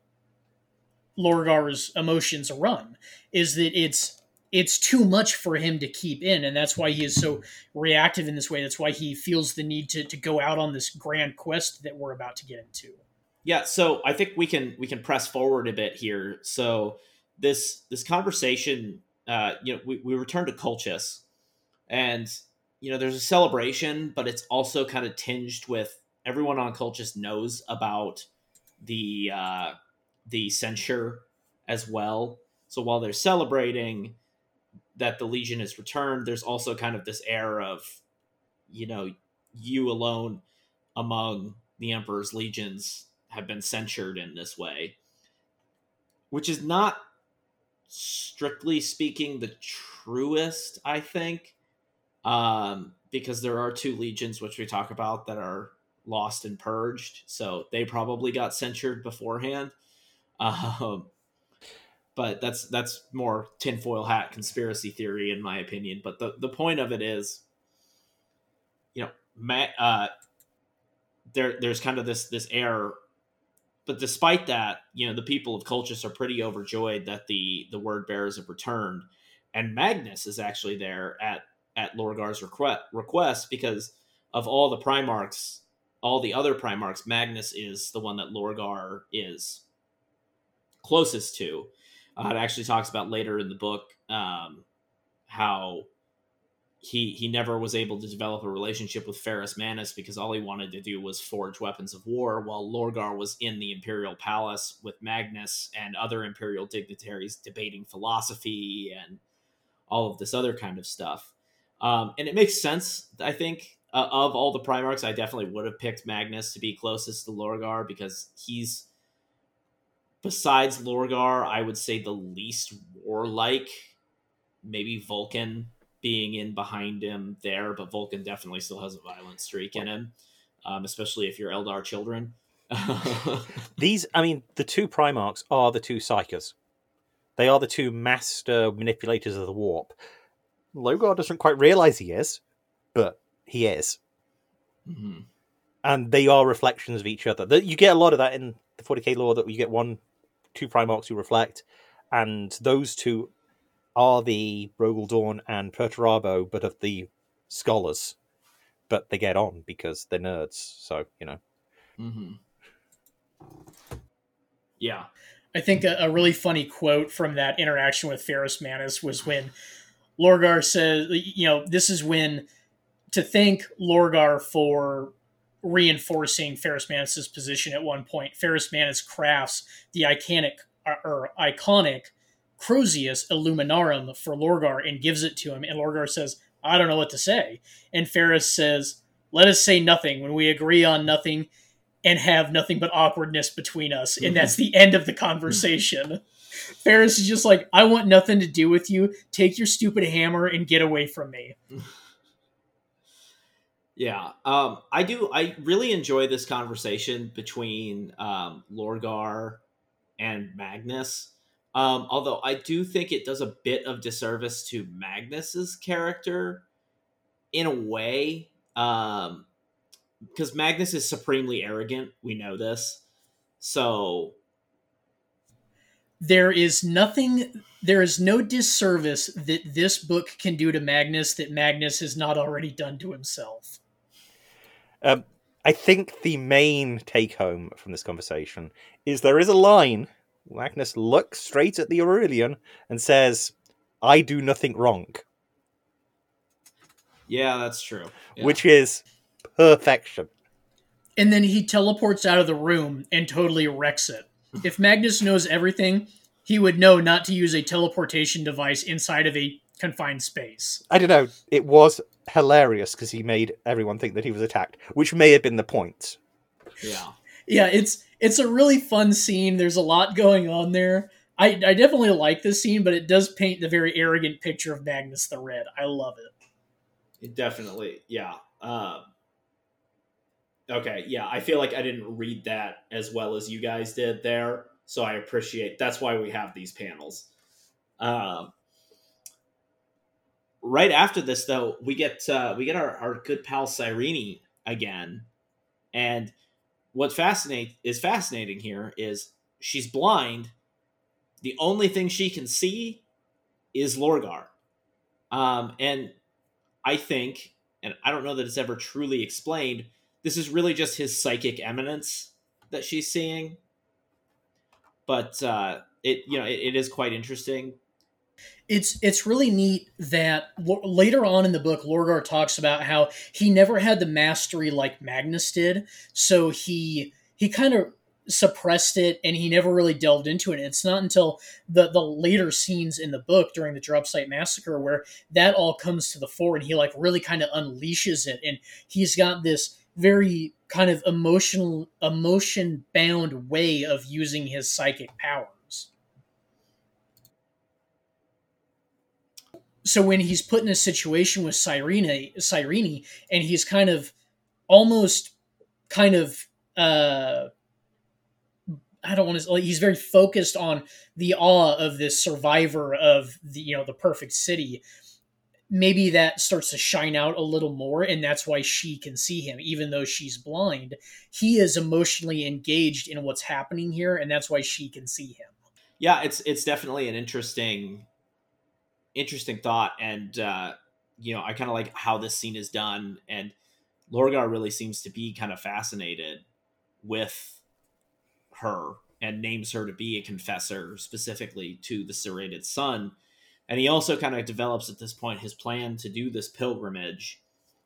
Lorgar's emotions run is that it's it's too much for him to keep in and that's why he is so reactive in this way. That's why he feels the need to, to go out on this grand quest that we're about to get into. Yeah so i think we can we can press forward a bit here. So this this conversation uh you know we, we return to colchis and you know there's a celebration but it's also kind of tinged with everyone on colchis knows about the uh the censure as well. So while they're celebrating that the Legion has returned, there's also kind of this air of, you know, you alone among the Emperor's legions have been censured in this way, which is not strictly speaking the truest, I think, um, because there are two legions which we talk about that are lost and purged, so they probably got censured beforehand. Um, but that's that's more tinfoil hat conspiracy theory in my opinion. But the the point of it is, you know, ma- uh, there there's kind of this this air. But despite that, you know, the people of Colchis are pretty overjoyed that the the word bearers have returned, and Magnus is actually there at at Lorgar's request request because of all the Primarchs, all the other Primarchs, Magnus is the one that Lorgar is closest to. Uh, it actually talks about later in the book um, how he he never was able to develop a relationship with Ferrus Manus because all he wanted to do was forge weapons of war, while Lorgar was in the Imperial Palace with Magnus and other Imperial dignitaries debating philosophy and all of this other kind of stuff. Um, and it makes sense, I think, uh, of all the Primarchs, I definitely would have picked Magnus to be closest to Lorgar because he's besides Lorgar, I would say the least warlike. Maybe Vulcan being in behind him there, but Vulcan definitely still has a violent streak in him, um, especially if you're Eldar children. These, I mean, the two Primarchs are the two Psykers. They are the two master manipulators of the warp. Lorgar doesn't quite realize he is, but he is. Mm-hmm. And they are reflections of each other. You get a lot of that in the 40k lore that you get one two Primarchs who reflect, and those two are the Rogal Dorn and Perturabo, but of the scholars. But they get on because they're nerds, so you know. Mm-hmm. Yeah, I think a, a, really funny quote from that interaction with Ferrus Manus was when Lorgar says, "You know, this is when." To thank Lorgar for reinforcing Ferrus Manus's position at one point. Ferrus Manus crafts the iconic uh, or iconic Crozius Illuminarum for Lorgar and gives it to him. And Lorgar says, I don't know what to say. And Ferrus says, Let us say nothing when we agree on nothing and have nothing but awkwardness between us. And that's the end of the conversation. Ferrus is just like, I want nothing to do with you. Take your stupid hammer and get away from me. Yeah, um, I do. I really enjoy this conversation between um, Lorgar and Magnus. Um, although I do think it does a bit of disservice to Magnus's character in a way, because um, Magnus is supremely arrogant. We know this, so there is nothing. There is no disservice that this book can do to Magnus that Magnus has not already done to himself. Um, I think the main take home from this conversation is there is a line. Magnus looks straight at the Aurelian and says, I do nothing wrong. Yeah, that's true. Yeah. Which is perfection. And then he teleports out of the room and totally wrecks it. if Magnus knows everything, he would know not to use a teleportation device inside of a confined space. I don't know. It was hilarious because he made everyone think that he was attacked, which may have been the point. Yeah. Yeah, it's it's a really fun scene. There's a lot going on there. I, I definitely like this scene, but it does paint the very arrogant picture of Magnus the Red. I love it. it definitely, yeah. Um, okay, yeah. I feel like I didn't read that as well as you guys did there, so I appreciate. That's why we have these panels. Um, right after this, though, we get uh, we get our, our good pal Cyrene again, and what fascinate is fascinating here is she's blind. The only thing she can see is Lorgar. Um, and I think, and I don't know that it's ever truly explained, this is really just his psychic eminence that she's seeing. But uh, it, you know, it, it is quite interesting. It's it's really neat that later on in the book, Lorgar talks about how he never had the mastery like Magnus did, so he he kind of suppressed it and he never really delved into it. It's not until the the later scenes in the book during the Dropsite massacre where that all comes to the fore and he like really kind of unleashes it and he's got this very kind of emotional emotion bound way of using his psychic powers. So when he's put in a situation with Cyrene, Cyrene and he's kind of almost kind of uh I don't want to. Like, he's very focused on the awe of this survivor of the you know the perfect city. Maybe that starts to shine out a little more, and that's why she can see him, even though she's blind. He is emotionally engaged in what's happening here, and that's why she can see him. Yeah, it's it's definitely an interesting, interesting thought, and uh, you know, I kind of like how this scene is done, and Lorgar really seems to be kind of fascinated with her and names her to be a confessor specifically to the serrated sun. And he also kind of develops at this point his plan to do this pilgrimage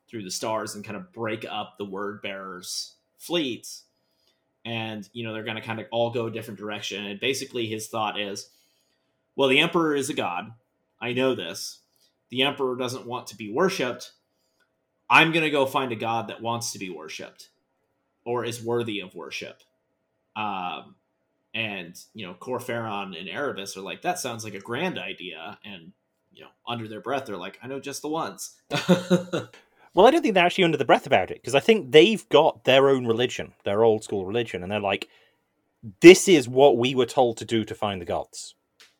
through the stars and kind of break up the word bearers' fleets. And, you know, they're going to kind of all go a different direction. And basically, his thought is well, the emperor is a god. I know this. The emperor doesn't want to be worshipped. I'm going to go find a god that wants to be worshipped or is worthy of worship. Um, and you know, Kor Phaeron and Erebus are like, that sounds like a grand idea, and you know, under their breath, they're like, I know just the ones. well, I don't think they're actually under the breath about it because I think they've got their own religion, their old school religion, and they're like, this is what we were told to do to find the gods.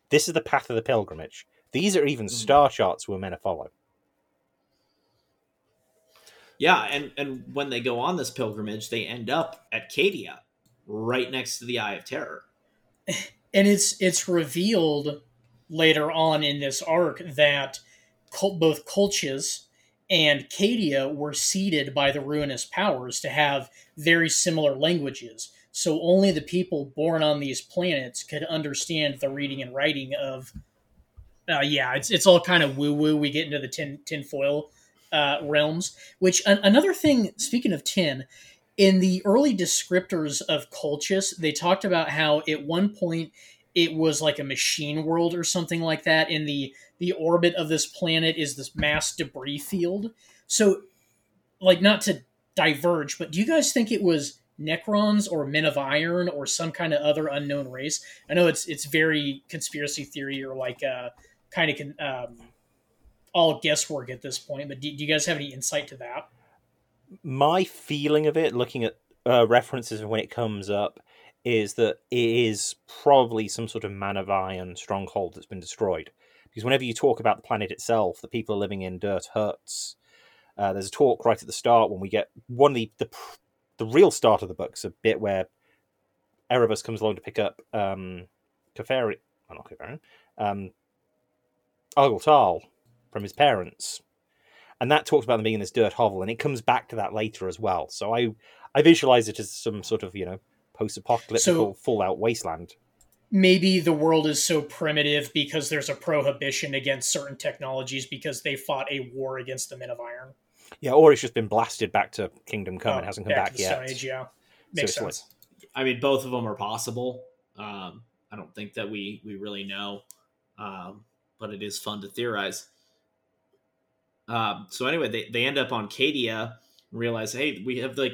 This is the path of the pilgrimage. These are even mm. star charts we're meant to follow. Yeah, and and when they go on this pilgrimage, they end up at Cadia, right next to the Eye of Terror. And it's it's revealed later on in this arc that both Colchis and Cadia were seeded by the ruinous powers to have very similar languages. So only the people born on these planets could understand the reading and writing of. Uh, yeah, it's it's all kind of woo woo. We get into the tin tinfoil uh, realms. Which an, another thing. Speaking of tin, in the early descriptors of Colchis, they talked about how at one point it was like a machine world or something like that. In the the orbit of this planet is this mass debris field. So, like, not to diverge, but do you guys think it was Necrons or Men of Iron or some kind of other unknown race? I know it's it's very conspiracy theory or like uh, kind of um, all guesswork at this point. But do, do you guys have any insight to that? my feeling of it, looking at uh, references when it comes up, is that it is probably some sort of man of iron stronghold that's been destroyed. Because whenever you talk about the planet itself, the people are living in dirt huts. Uh, there's a talk right at the start when we get one of the, the the real start of the book's a bit where Erebus comes along to pick up um, Keferi, oh, not Keferi, um, Tal from his parents and that talks about them being in this dirt hovel, and it comes back to that later as well. So I I visualize it as some sort of you know post-apocalyptic so, fallout wasteland. Maybe the world is so primitive because there's a prohibition against certain technologies because they fought a war against the Men of Iron. Yeah, or it's just been blasted back to Kingdom Come oh, and hasn't come back, back yet. Age, yeah, makes so sense. Like, I mean, both of them are possible. Um, I don't think that we we really know, um, but it is fun to theorize. Um, so anyway, they, they end up on Cadia and realize, hey, we have like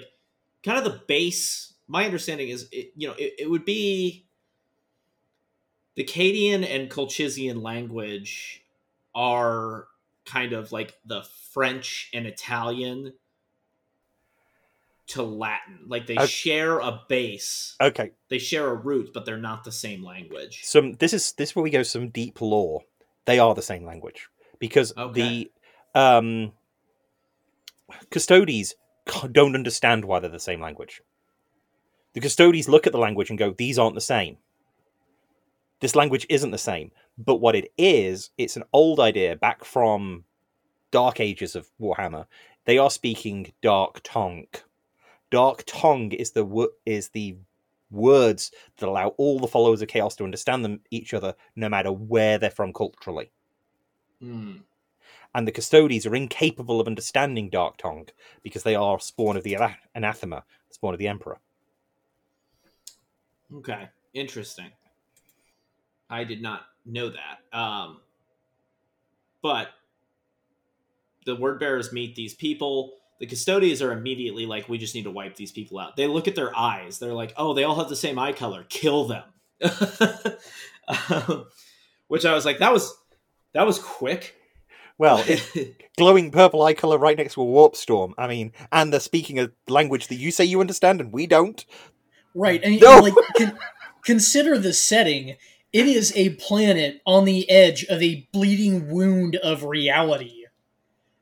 kind of the base. My understanding is, it, you know, it, it would be the Cadian and Colchisian language are kind of like the French and Italian to Latin. Like they okay. share a base. Okay. They share a root, but they're not the same language. Some this is this is where we go some deep lore. They are the same language because okay. the um, Custodes don't understand why they're the same language. The custodians look at the language and go, "These aren't the same. This language isn't the same." But what it is, it's an old idea back from Dark Ages of Warhammer. They are speaking Dark Tongue. Dark Tongue is the is the words that allow all the followers of Chaos to understand them each other, no matter where they're from culturally. Hmm. And the Custodes are incapable of understanding Dark Tongue because they are spawn of the ana- anathema, spawn of the Emperor. Okay, interesting. I did not know that. Um, but the word bearers meet these people. The custodians are immediately like, "We just need to wipe these people out." They look at their eyes. They're like, "Oh, they all have the same eye color. Kill them." um, which I was like, "That was that was quick." Well, glowing purple eye color right next to a warp storm. I mean, and they're speaking a language that you say you understand and we don't. Right. And, No! and, like con- consider the setting. It is a planet on the edge of a bleeding wound of reality.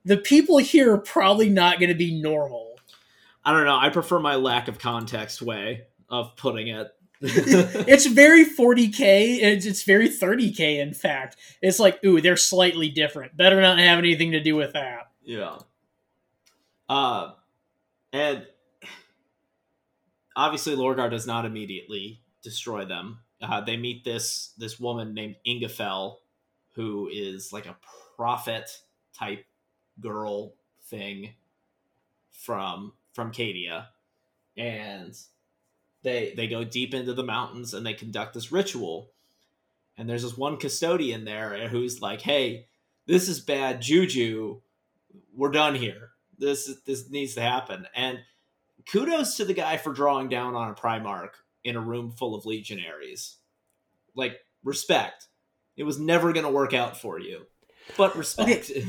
The people here are probably not going to be normal. I don't know. I prefer my lack of context way of putting it. it's very 40k. It's, it's very 30k, in fact. It's like, ooh, they're slightly different. Better not have anything to do with that. Yeah. Uh, and obviously, Lorgar does not immediately destroy them. Uh, they meet this this woman named Ingefell, who is like a prophet type girl thing from from Cadia, and they they go deep into the mountains and they conduct this ritual. And there's this one custodian there who's like, "Hey, this is bad juju. We're done here. This this needs to happen." And kudos to the guy for drawing down on a Primarch in a room full of legionaries. Like respect. It was never going to work out for you, but respect.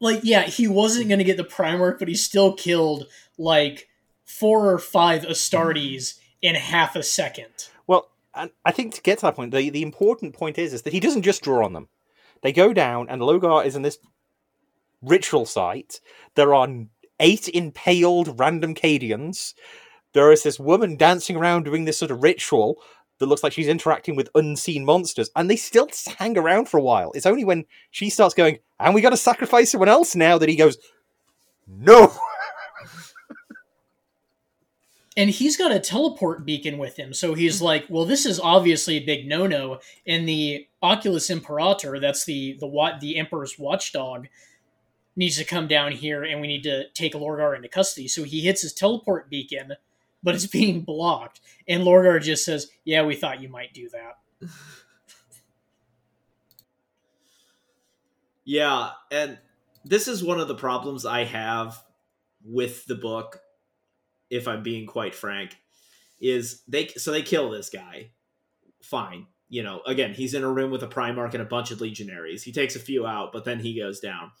Like, yeah, he wasn't going to get the Primarch, but he still killed, like, four or five Astartes in half a second. Well, I think to get to that point, the, the important point is is that he doesn't just draw on them. They go down, and Lorgar is in this ritual site. There are eight impaled random Cadians. There is this woman dancing around doing this sort of ritual that looks like she's interacting with unseen monsters, and they still hang around for a while. It's only when she starts going, and we got to sacrifice someone else now, that he goes, no. And he's got a teleport beacon with him, so he's like, "Well, this is obviously a big no-no." And the Oculus Imperator, that's the the what the Emperor's watchdog, needs to come down here, and we need to take Lorgar into custody. So he hits his teleport beacon, but it's being blocked, and Lorgar just says, "Yeah, we thought you might do that." Yeah, and this is one of the problems I have with the book, if I'm being quite frank, is they so they kill this guy. Fine. You know, again, he's in a room with a Primarch and a bunch of legionaries. He takes a few out, but then he goes down.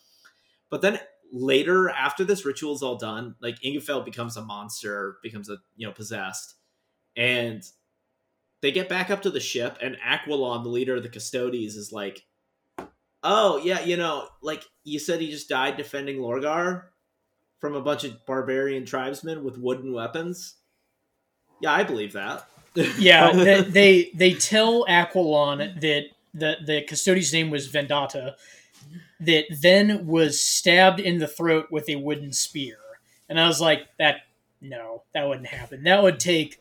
But then later, after this ritual's all done, like Ingefeld becomes a monster, becomes a you know possessed, and they get back up to the ship, and Aquillon, the leader of the Custodes, is like, "Oh yeah, you know, like you said, he just died defending Lorgar from a bunch of barbarian tribesmen with wooden weapons." Yeah, I believe that. Yeah, they, they they tell Aquillon that the the custodian's name was Vendata, that then was stabbed in the throat with a wooden spear, and I was like, that no, that wouldn't happen. That would take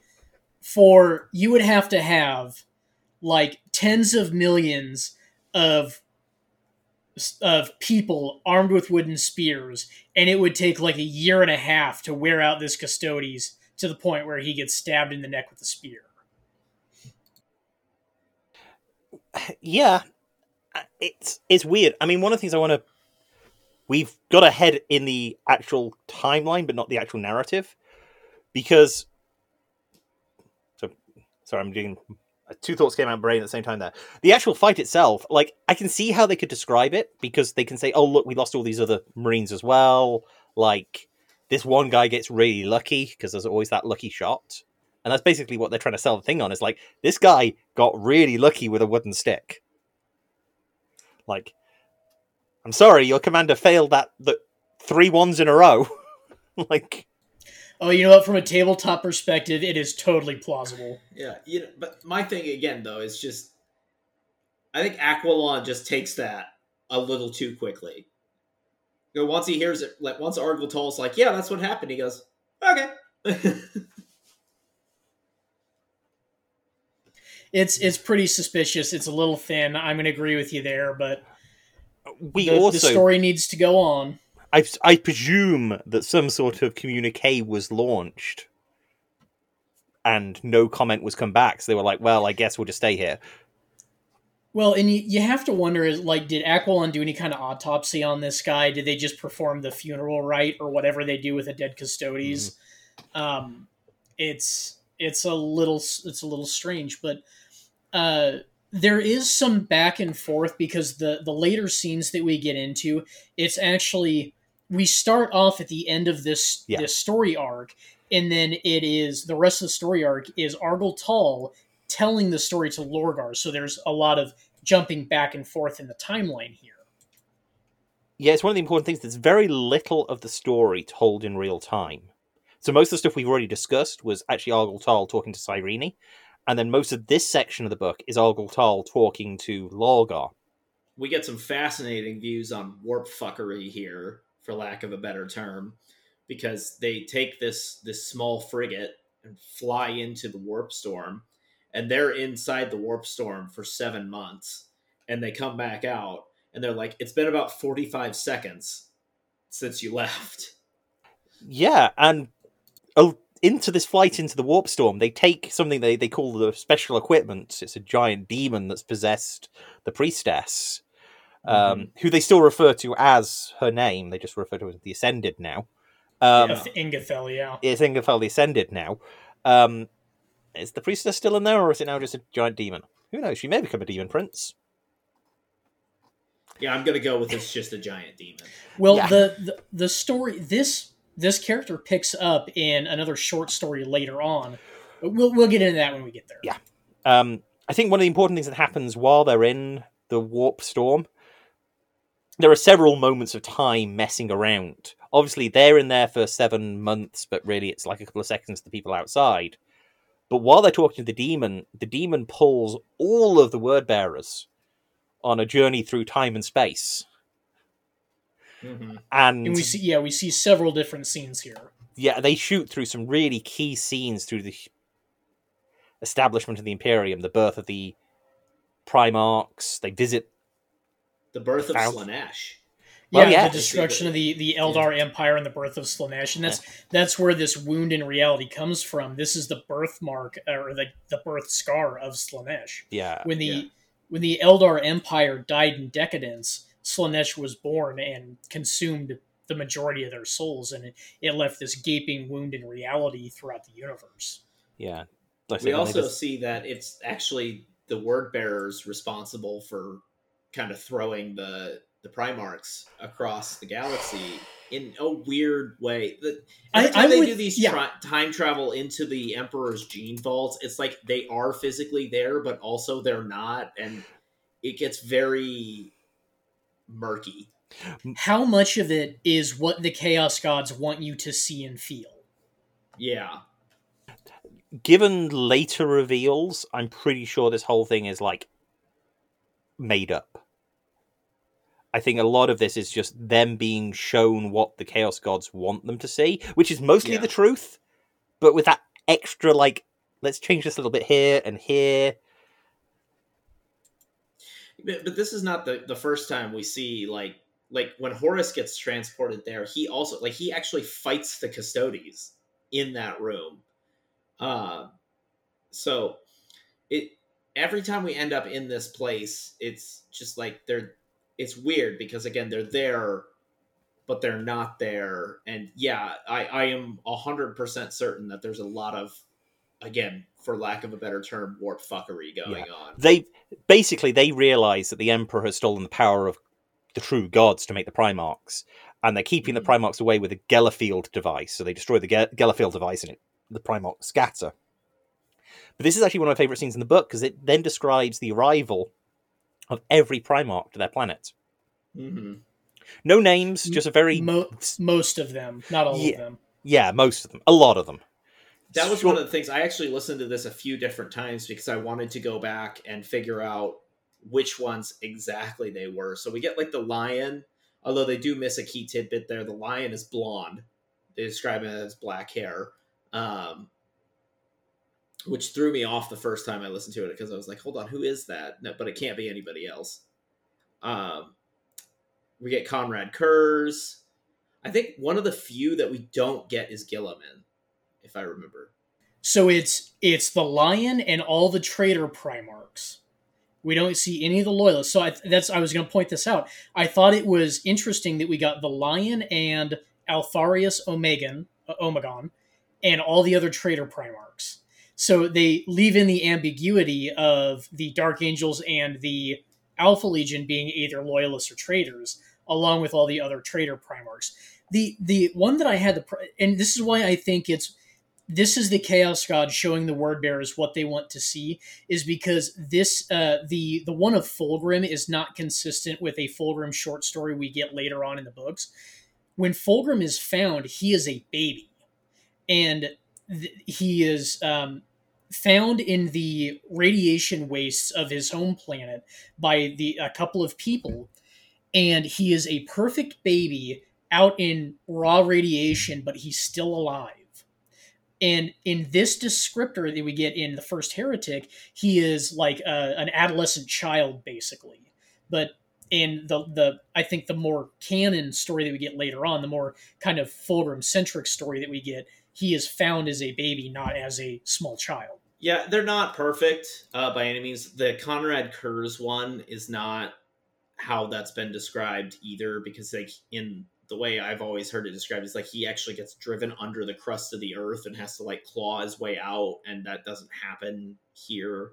for you would have to have like tens of millions of of people armed with wooden spears, and it would take like a year and a half to wear out this custodies to the point where he gets stabbed in the neck with a spear. yeah, Uh, it's it's weird. I mean, one of the things I want to we've got ahead in the actual timeline, but not the actual narrative, because so sorry, I'm doing uh, two thoughts came out of my brain at the same time. There, the actual fight itself, like I can see how they could describe it because they can say, "Oh, look, we lost all these other Marines as well." Like this one guy gets really lucky because there's always that lucky shot. And that's basically what they're trying to sell the thing on. Is like this guy got really lucky with a wooden stick. Like, I'm sorry, your commander failed that the three ones in a row. like, Oh, you know what? From a tabletop perspective, it is totally plausible. Yeah, you know, but my thing again though is just, I think Aquillon just takes that a little too quickly. You know, once he hears it, like once Argel Tal's like, "Yeah, that's what happened," he goes, "Okay." it's it's pretty suspicious. It's a little thin. I'm going to agree with you there, but We the, also the story needs to go on. I, I presume that some sort of communique was launched and no comment was come back. So they were like, well, I guess we'll just stay here. Well, and you, you have to wonder is like, did Aquillon do any kind of autopsy on this guy? Did they just perform the funeral rite or whatever they do with the dead custodes? Um, it's it's a little it's a little strange, but uh, there is some back and forth because the the later scenes that we get into, it's actually we start off at the end of this Yeah. this story arc, and then it is the rest of the story arc is Argel Tal telling the story to Lorgar. So there's a lot of jumping back and forth in the timeline here. Yeah, it's one of the important things. There's very little of the story told in real time. So most of the stuff we've already discussed was actually Argel Tal talking to Cyrene, and then most of this section of the book is Argel Tal talking to Lorgar. we get some fascinating views on warp fuckery here, for lack of a better term, because they take this this small frigate and fly into the warp storm, and they're inside the warp storm for seven months, and they come back out, and they're like, "It's been about forty five seconds since you left." Yeah, and oh, into this flight into the warp storm, they take something they, they call the special equipment. It's a giant demon that's possessed the priestess, um, who they still refer to as her name. They just refer to her as the Ascended now. Um, Yeah. Ingethel, yeah. It's Ingefell the Ascended now. Um, is the priestess still in there, or is it now just a giant demon? Who knows? She may become a demon prince. Yeah, I'm gonna go with it's just a giant demon. Well, Yeah. the, the the story this this character picks up in another short story later on. But we'll we'll get into that when we get there. Yeah. Um, I think one of the important things that happens while they're in the warp storm, there are several moments of time messing around. Obviously, they're in there for seven months, but really it's like a couple of seconds to the people outside. But while they're talking to the demon, the demon pulls all of the word bearers on a journey through time and space. Mhm. And, And we see yeah, we see several different scenes here. yeah, they shoot through some really key scenes through the establishment of the Imperium, the birth of the Primarchs. They visit The birth of Slaanesh. Yeah, Well, yeah. the destruction of the the Eldar Empire and the birth of Slaanesh, and that's that's where this wound in reality comes from. This is the birthmark or the the birth scar of Slaanesh. yeah When the yeah. when the Eldar Empire died in decadence, Slaanesh was born and consumed the majority of their souls, and it, it left this gaping wound in reality throughout the universe. yeah. Like We said, when they also vis- see that it's actually the word bearers responsible for kind of throwing the the Primarchs across the galaxy in a weird way. The, every I- time I'm they with- do these yeah. tri- time travel into the Emperor's gene vaults, it's like they are physically there, but also they're not, and it gets very murky. How much of it is what the Chaos Gods want you to see and feel? Yeah, given later reveals, I'm pretty sure this whole thing is like made up. I think a lot of this is just them being shown what the Chaos Gods want them to see, which is mostly Yeah. the truth, but with that extra like, let's change this a little bit here and here. But, this is not the the first time we see like like when Horus gets transported there, he also like he actually fights the Custodes in that room. Uh, so it every time we end up in this place, it's just like they're it's weird because again they're there, but they're not there. And yeah, I I am hundred percent certain that there's a lot of again for lack of a better term warp fuckery going on. They basically they realize that the Emperor has stolen the power of the true gods to make the Primarchs, and they're keeping the Primarchs away with a Gellerfield device. So they destroy the Ge- Gellerfield device, and it, the Primarchs scatter. But this is actually one of my favorite scenes in the book because it then describes the arrival of every Primarch to their planet. Mm-hmm. No names, just a very Mo- most of them, not all Yeah. of them. Yeah, most of them. A lot of them. That was Sure. one of the things I actually listened to this a few different times because I wanted to go back and figure out which ones exactly they were. So we get like the lion, although they do miss a key tidbit there. The lion is blonde. They describe it as black hair. Um which threw me off the first time I listened to it because I was like, "Hold on, who is that?" No, but it can't be anybody else. Um, we get Konrad Curze. I think one of the few that we don't get is Guilliman, I remember. So it's it's the lion and all the traitor primarchs. We don't see any of the loyalists. So I, that's I was going to point this out. I thought it was interesting that we got the lion and Alpharius Omegan, uh, Omegon, and all the other traitor primarchs. So they leave in the ambiguity of the Dark Angels and the Alpha Legion being either loyalists or traitors, along with all the other traitor primarchs. The the one that I had the and this is why I think it's this is the chaos god showing the word bearers what they want to see is because this uh, the the one of fulgrim is not consistent with a fulgrim short story we get later on in the books. When fulgrim is found he is a baby. And th- he is um, found in the radiation wastes of his home planet by the a couple of people. And he is a perfect baby out in raw radiation but he's still alive and in this descriptor that we get in the first heretic, he is like a, an adolescent child, basically. But in the the I think the more canon story that we get later on, the more kind of Fulgrim centric story that we get, he is found as a baby, not as a small child. Yeah, they're not perfect uh, by any means. The Konrad Curze one is not how that's been described either, because like in the way I've always heard it described is like he actually gets driven under the crust of the earth and has to like claw his way out, and that doesn't happen here.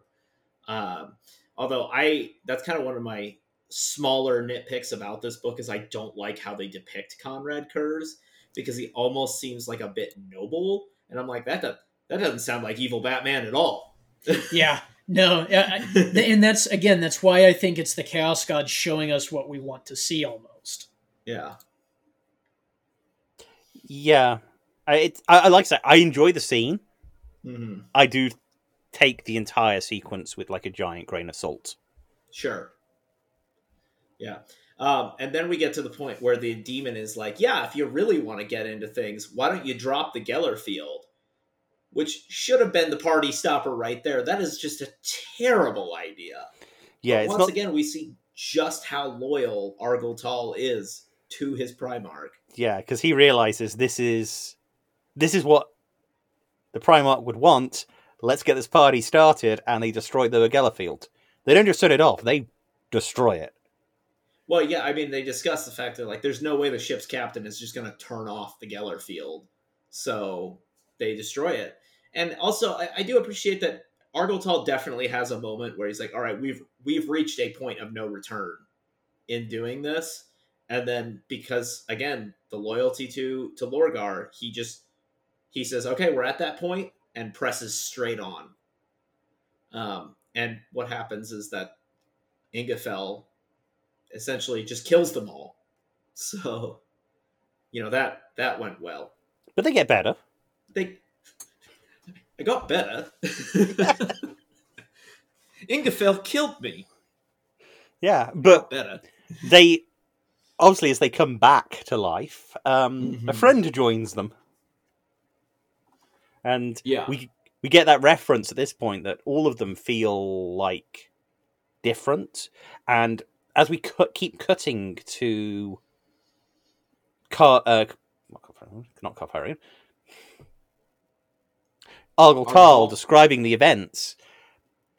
Um, although I, that's kind of one of my smaller nitpicks about this book is I don't like how they depict Konrad Curze because he almost seems like a bit noble, and I'm like that. Does, that doesn't sound like evil Batman at all. Yeah, no, I- and that's again that's why I think it's the Chaos God showing us what we want to see almost. Yeah. Yeah, I, it, I, I like I say, I enjoy the scene. hmm I do take the entire sequence with like a giant grain of salt. Sure. Yeah. Um, and then we get to the point where the demon is like, yeah, if you really want to get into things, why don't you drop the Geller field? Which should have been the party stopper right there. That is just a terrible idea. Yeah, once not. again, we see just how loyal Argel Tal is to his Primarch. Yeah, because he realizes this is this is what the Primarch would want. Let's get this party started, and they destroy the Geller field. They don't just turn it off; they destroy it. Well, yeah, I mean, they discuss the fact that like, there's no way the ship's captain is just going to turn off the Geller field, so they destroy it. And also, I, I do appreciate that Argel Tal definitely has a moment where he's like, "All right, we've we've reached a point of no return in doing this," and then because again, the loyalty to to Lorgar, he just he says, "Okay, we're at that point," and presses straight on. Um, and what happens is that Ingefell essentially just kills them all. So, you know that that went well. But they get better. They, I got better. Ingefell killed me. Yeah, but Better. they obviously as they come back to life, um, a Mhm. friend joins them, and Yeah. we we get that reference at this point that all of them feel like different, and as we cut, keep cutting to Car, uh, not Kor Phaeron, Argel Tal describing the events,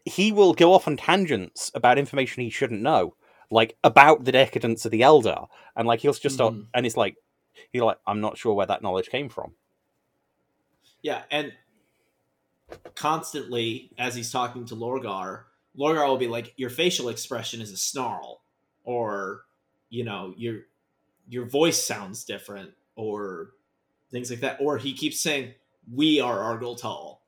he will go off on tangents about information he shouldn't know, like about the decadence of the Eldar, and like he'll just start, Mhm. and it's like he's like, I'm not sure where that knowledge came from. Yeah, and constantly as he's talking to Lorgar, Lorgar will be like, "Your facial expression is a snarl," or you know, your your voice sounds different, or things like that. Or he keeps saying, "We are Argel Tal."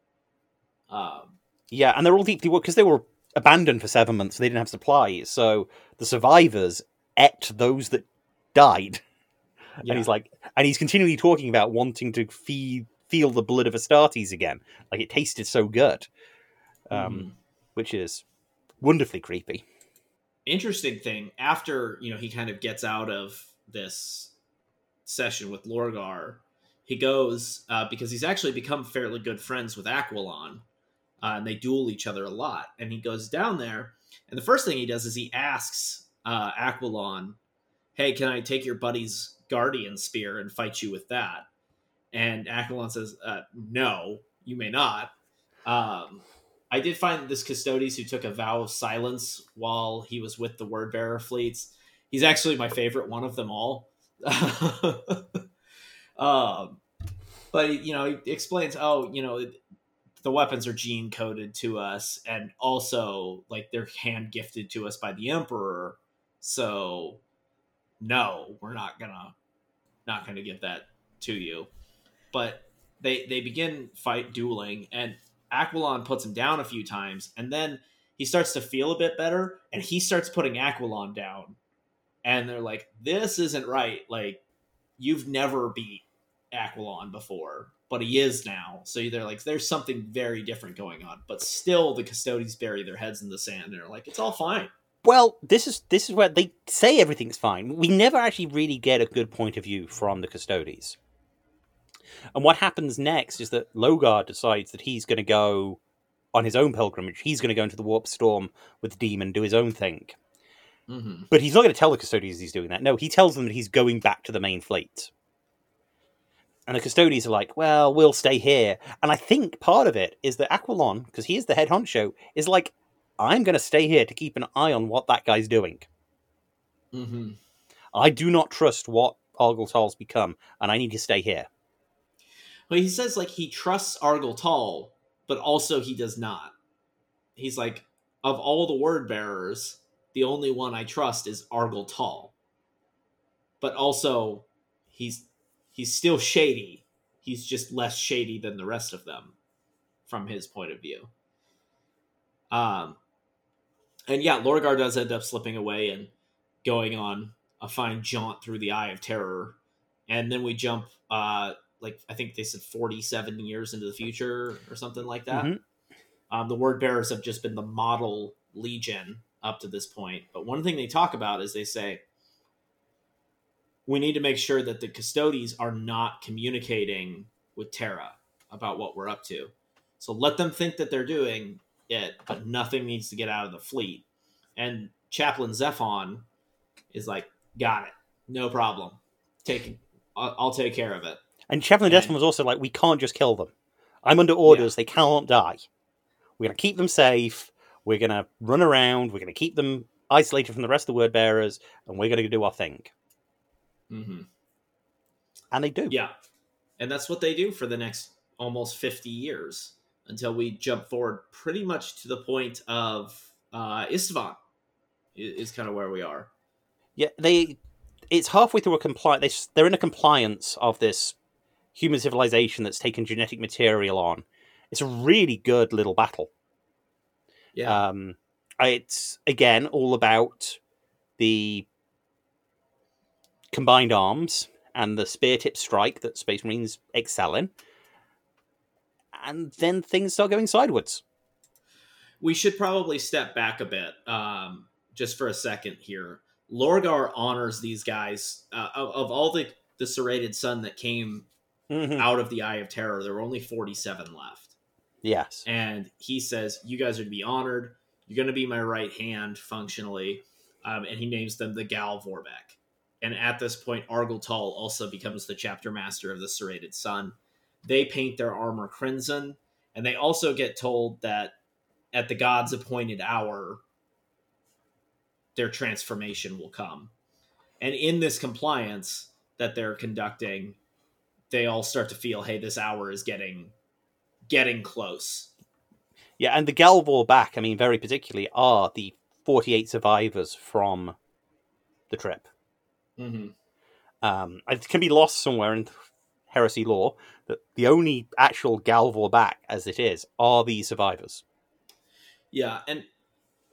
Um, Yeah, and they're all deeply because they were abandoned for seven months. They didn't have supplies, so the survivors ate those that died. and he's like, and he's continually talking about wanting to feed, feel the blood of Astartes again, like it tasted so good, um, Mhm. which is wonderfully creepy. interesting thing after you know he kind of gets out of this session with Lorgar, he goes uh, because he's actually become fairly good friends with Aquillon, uh, and they duel each other a lot. And he goes down there, and the first thing he does is he asks uh, Aquillon, "Hey, can I take your buddy's guardian spear and fight you with that?" And Aquillon says, uh, "No, you may not." Um, I did find this Custodes who took a vow of silence while he was with the word bearer fleets. He's actually my favorite one of them all. um, but you know, he explains, oh, you know, the weapons are gene coded to us, and also like they're hand gifted to us by the emperor. So, no, we're not gonna not gonna give that to you. But they they begin fight dueling, and Aquillon puts him down a few times, and then he starts to feel a bit better, and he starts putting Aquillon down. And they're like, "This isn't right. Like, you've never beat Aquillon before, but he is now." So they're like, "There's something very different going on." But still, the Custodes bury their heads in the sand and they're like, "It's all fine." Well, this is this is where they say everything's fine. We never actually really get a good point of view from the Custodes. And what happens next is that Lorgar decides that he's going to go on his own pilgrimage. He's going to go into the Warp Storm with the demon, do his own thing. Mm-hmm. But he's not going to tell the Custodes he's doing that. No, he tells them that he's going back to the main fleet. And the Custodes are like, well, we'll stay here. And I think part of it is that Aquillon, because he is the head honcho, is like, I'm going to stay here to keep an eye on what that guy's doing. Mm-hmm. I do not trust what Argel Tal's become, and I need to stay here. Well, he says like he trusts Argel Tal, but also he does not. He's like, of all the word bearers, the only one I trust is Argel Tal. But also, he's he's still shady. He's just less shady than the rest of them, from his point of view. Um, and yeah, Lorgar does end up slipping away and going on a fine jaunt through the Eye of Terror, and then we jump. Uh, like I think they said 47 years into the future or something like that. Mhm. Um, the word bearers have just been the model legion up to this point. But one thing they talk about is they say we need to make sure that the Custodes are not communicating with Terra about what we're up to. So let them think that they're doing it, but nothing needs to get out of the fleet. And Chaplain Xaphen is like, got it, no problem. Take, I'll, I'll take care of it. And Chaplain Yeah. Desmond was also like, we can't just kill them. I'm under orders. They cannot die. We're going to keep them safe. We're going to run around. We're going to keep them isolated from the rest of the word bearers, and we're going to do our thing. Mm-hmm. And they do. Yeah. And that's what they do for the next almost 50 years until we jump forward pretty much to the point of uh, Isstvan is kind of where we are. Yeah, they. It's halfway through a compliance. They, they're in a compliance of this human civilization that's taken genetic material on. It's a really good little battle. Yeah. Um, it's again all about the combined arms and the spear tip strike that Space Marines excel in, and then things start going sideways. we should probably step back a bit um, just for a second here. Lorgar honors these guys. Uh, of, of all the, the serrated sun that came Mhm. out of the Eye of Terror, there were only 47 left. Yes, and he says you guys are to be honored you're going to be my right hand functionally um, and he names them the Gal Vorbak and at this point argel Tal also becomes the chapter master of the serrated sun they paint their armor crimson and they also get told that at the god's appointed hour their transformation will come and in this compliance that they're conducting they all start to feel hey this hour is getting getting close yeah, and the Gal Vorbak. I mean, very particularly are the forty-eight survivors from the trip. Mm-hmm. Um, it can be lost somewhere in heresy lore that the only actual Gal Vorbak, as it is, are the survivors. Yeah, and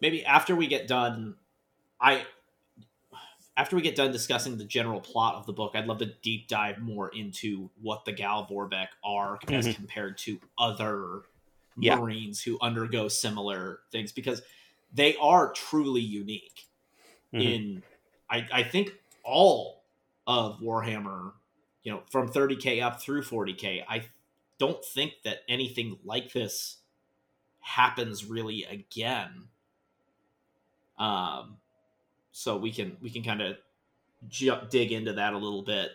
maybe after we get done, I after we get done discussing the general plot of the book, I'd love to deep dive more into what the Gal Vorbak are mm-hmm. as compared to other yeah. Marines who undergo similar things because they are truly unique. Mm-hmm. In I, I think all of Warhammer, you know, from 30k up through 40k, I don't think that anything like this happens really again. Um, so we can we can kind of dig into that a little bit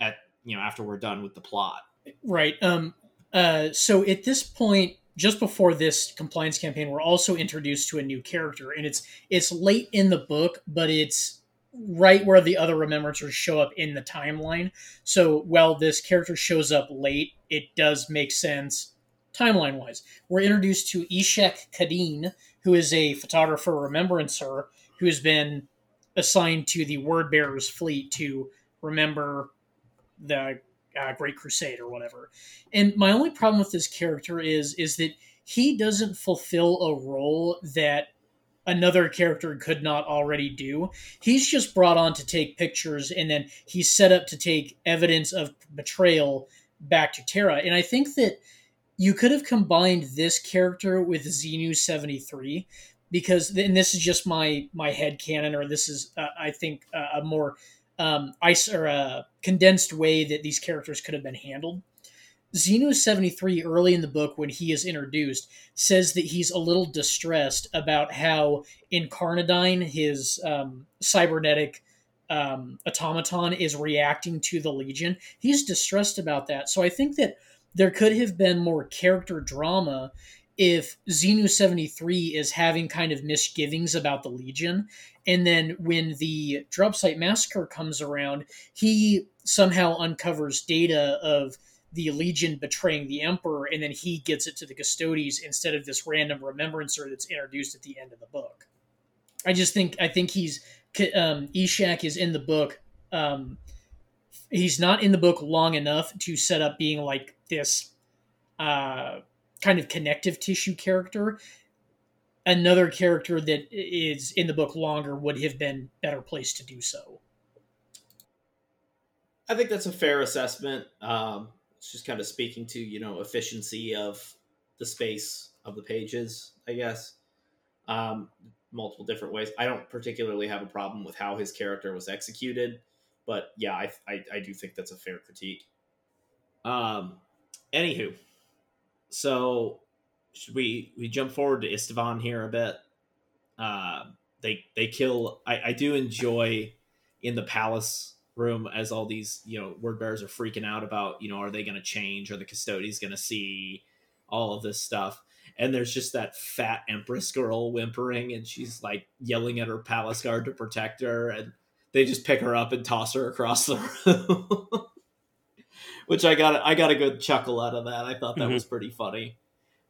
at you know after we're done with the plot. Right. Um. Uh. So at this point, just before this compliance campaign, we're also introduced to a new character, and it's it's late in the book, but it's right where the other remembrancers show up in the timeline. So while this character shows up late, it does make sense timeline wise. We're introduced to Ishak Kadin, who is a photographer remembrancer who has been assigned to the Word Bearers fleet to remember the uh, Great Crusade or whatever. And my only problem with this character is is that he doesn't fulfill a role that another character could not already do. He's just brought on to take pictures and then he's set up to take evidence of betrayal back to Terra. And I think that you could have combined this character with Xi-Nu 73 because and this is just my my head canon or this is uh, I think uh, a more um, ice or a condensed way that these characters could have been handled. Xi-Nu 73 early in the book when he is introduced says that he's a little distressed about how Incarnadine, his um, cybernetic um, automaton, is reacting to the Legion. He's distressed about that. So I think that there could have been more character drama if Xi-Nu 73 is having kind of misgivings about the Legion. And then when the drop site massacre comes around, he somehow uncovers data of the Legion betraying the Emperor, and then he gets it to the Custodes instead of this random remembrancer that's introduced at the end of the book. I just think I think he's um, Ishak is in the book. Um, he's not in the book long enough to set up being like this uh, kind of connective tissue character. Another character that is in the book longer would have been better placed to do so. I think that's a fair assessment. Um, it's just kind of speaking to you know efficiency of the space of the pages, I guess. Um, multiple different ways. I don't particularly have a problem with how his character was executed, but yeah, I I, I do think that's a fair critique. Um, anywho, so should we we jump forward to Isstvan here a bit? Uh, they they kill. I, I do enjoy in the palace room as all these you know word bearers are freaking out about you know are they going to change? Are the custodians going to see all of this stuff? And there's just that fat empress girl whimpering, and she's like yelling at her palace guard to protect her, and they just pick her up and toss her across the room which I got I got a good chuckle out of that. I thought that mm-hmm. was pretty funny.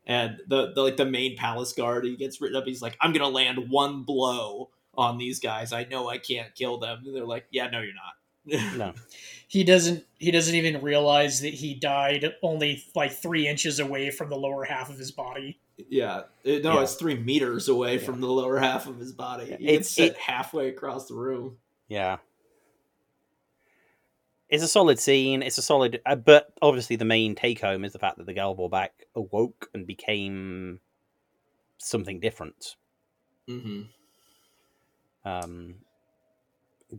And the, the like the main palace guard, he gets written up. He's like, "I'm gonna land one blow on these guys. I know I can't kill them." And they're like, "Yeah, no, you're not." No, he doesn't. He doesn't even realize that he died only like three inches away from the lower half of his body. Yeah, it, no, yeah. it's three meters away yeah. from the lower half of his body. He it's it, halfway across the room. Yeah, it's a solid scene. It's a solid, uh, but obviously the main take home is the fact that the Gal Vorbak awoke and became something different. Mm-hmm. Um,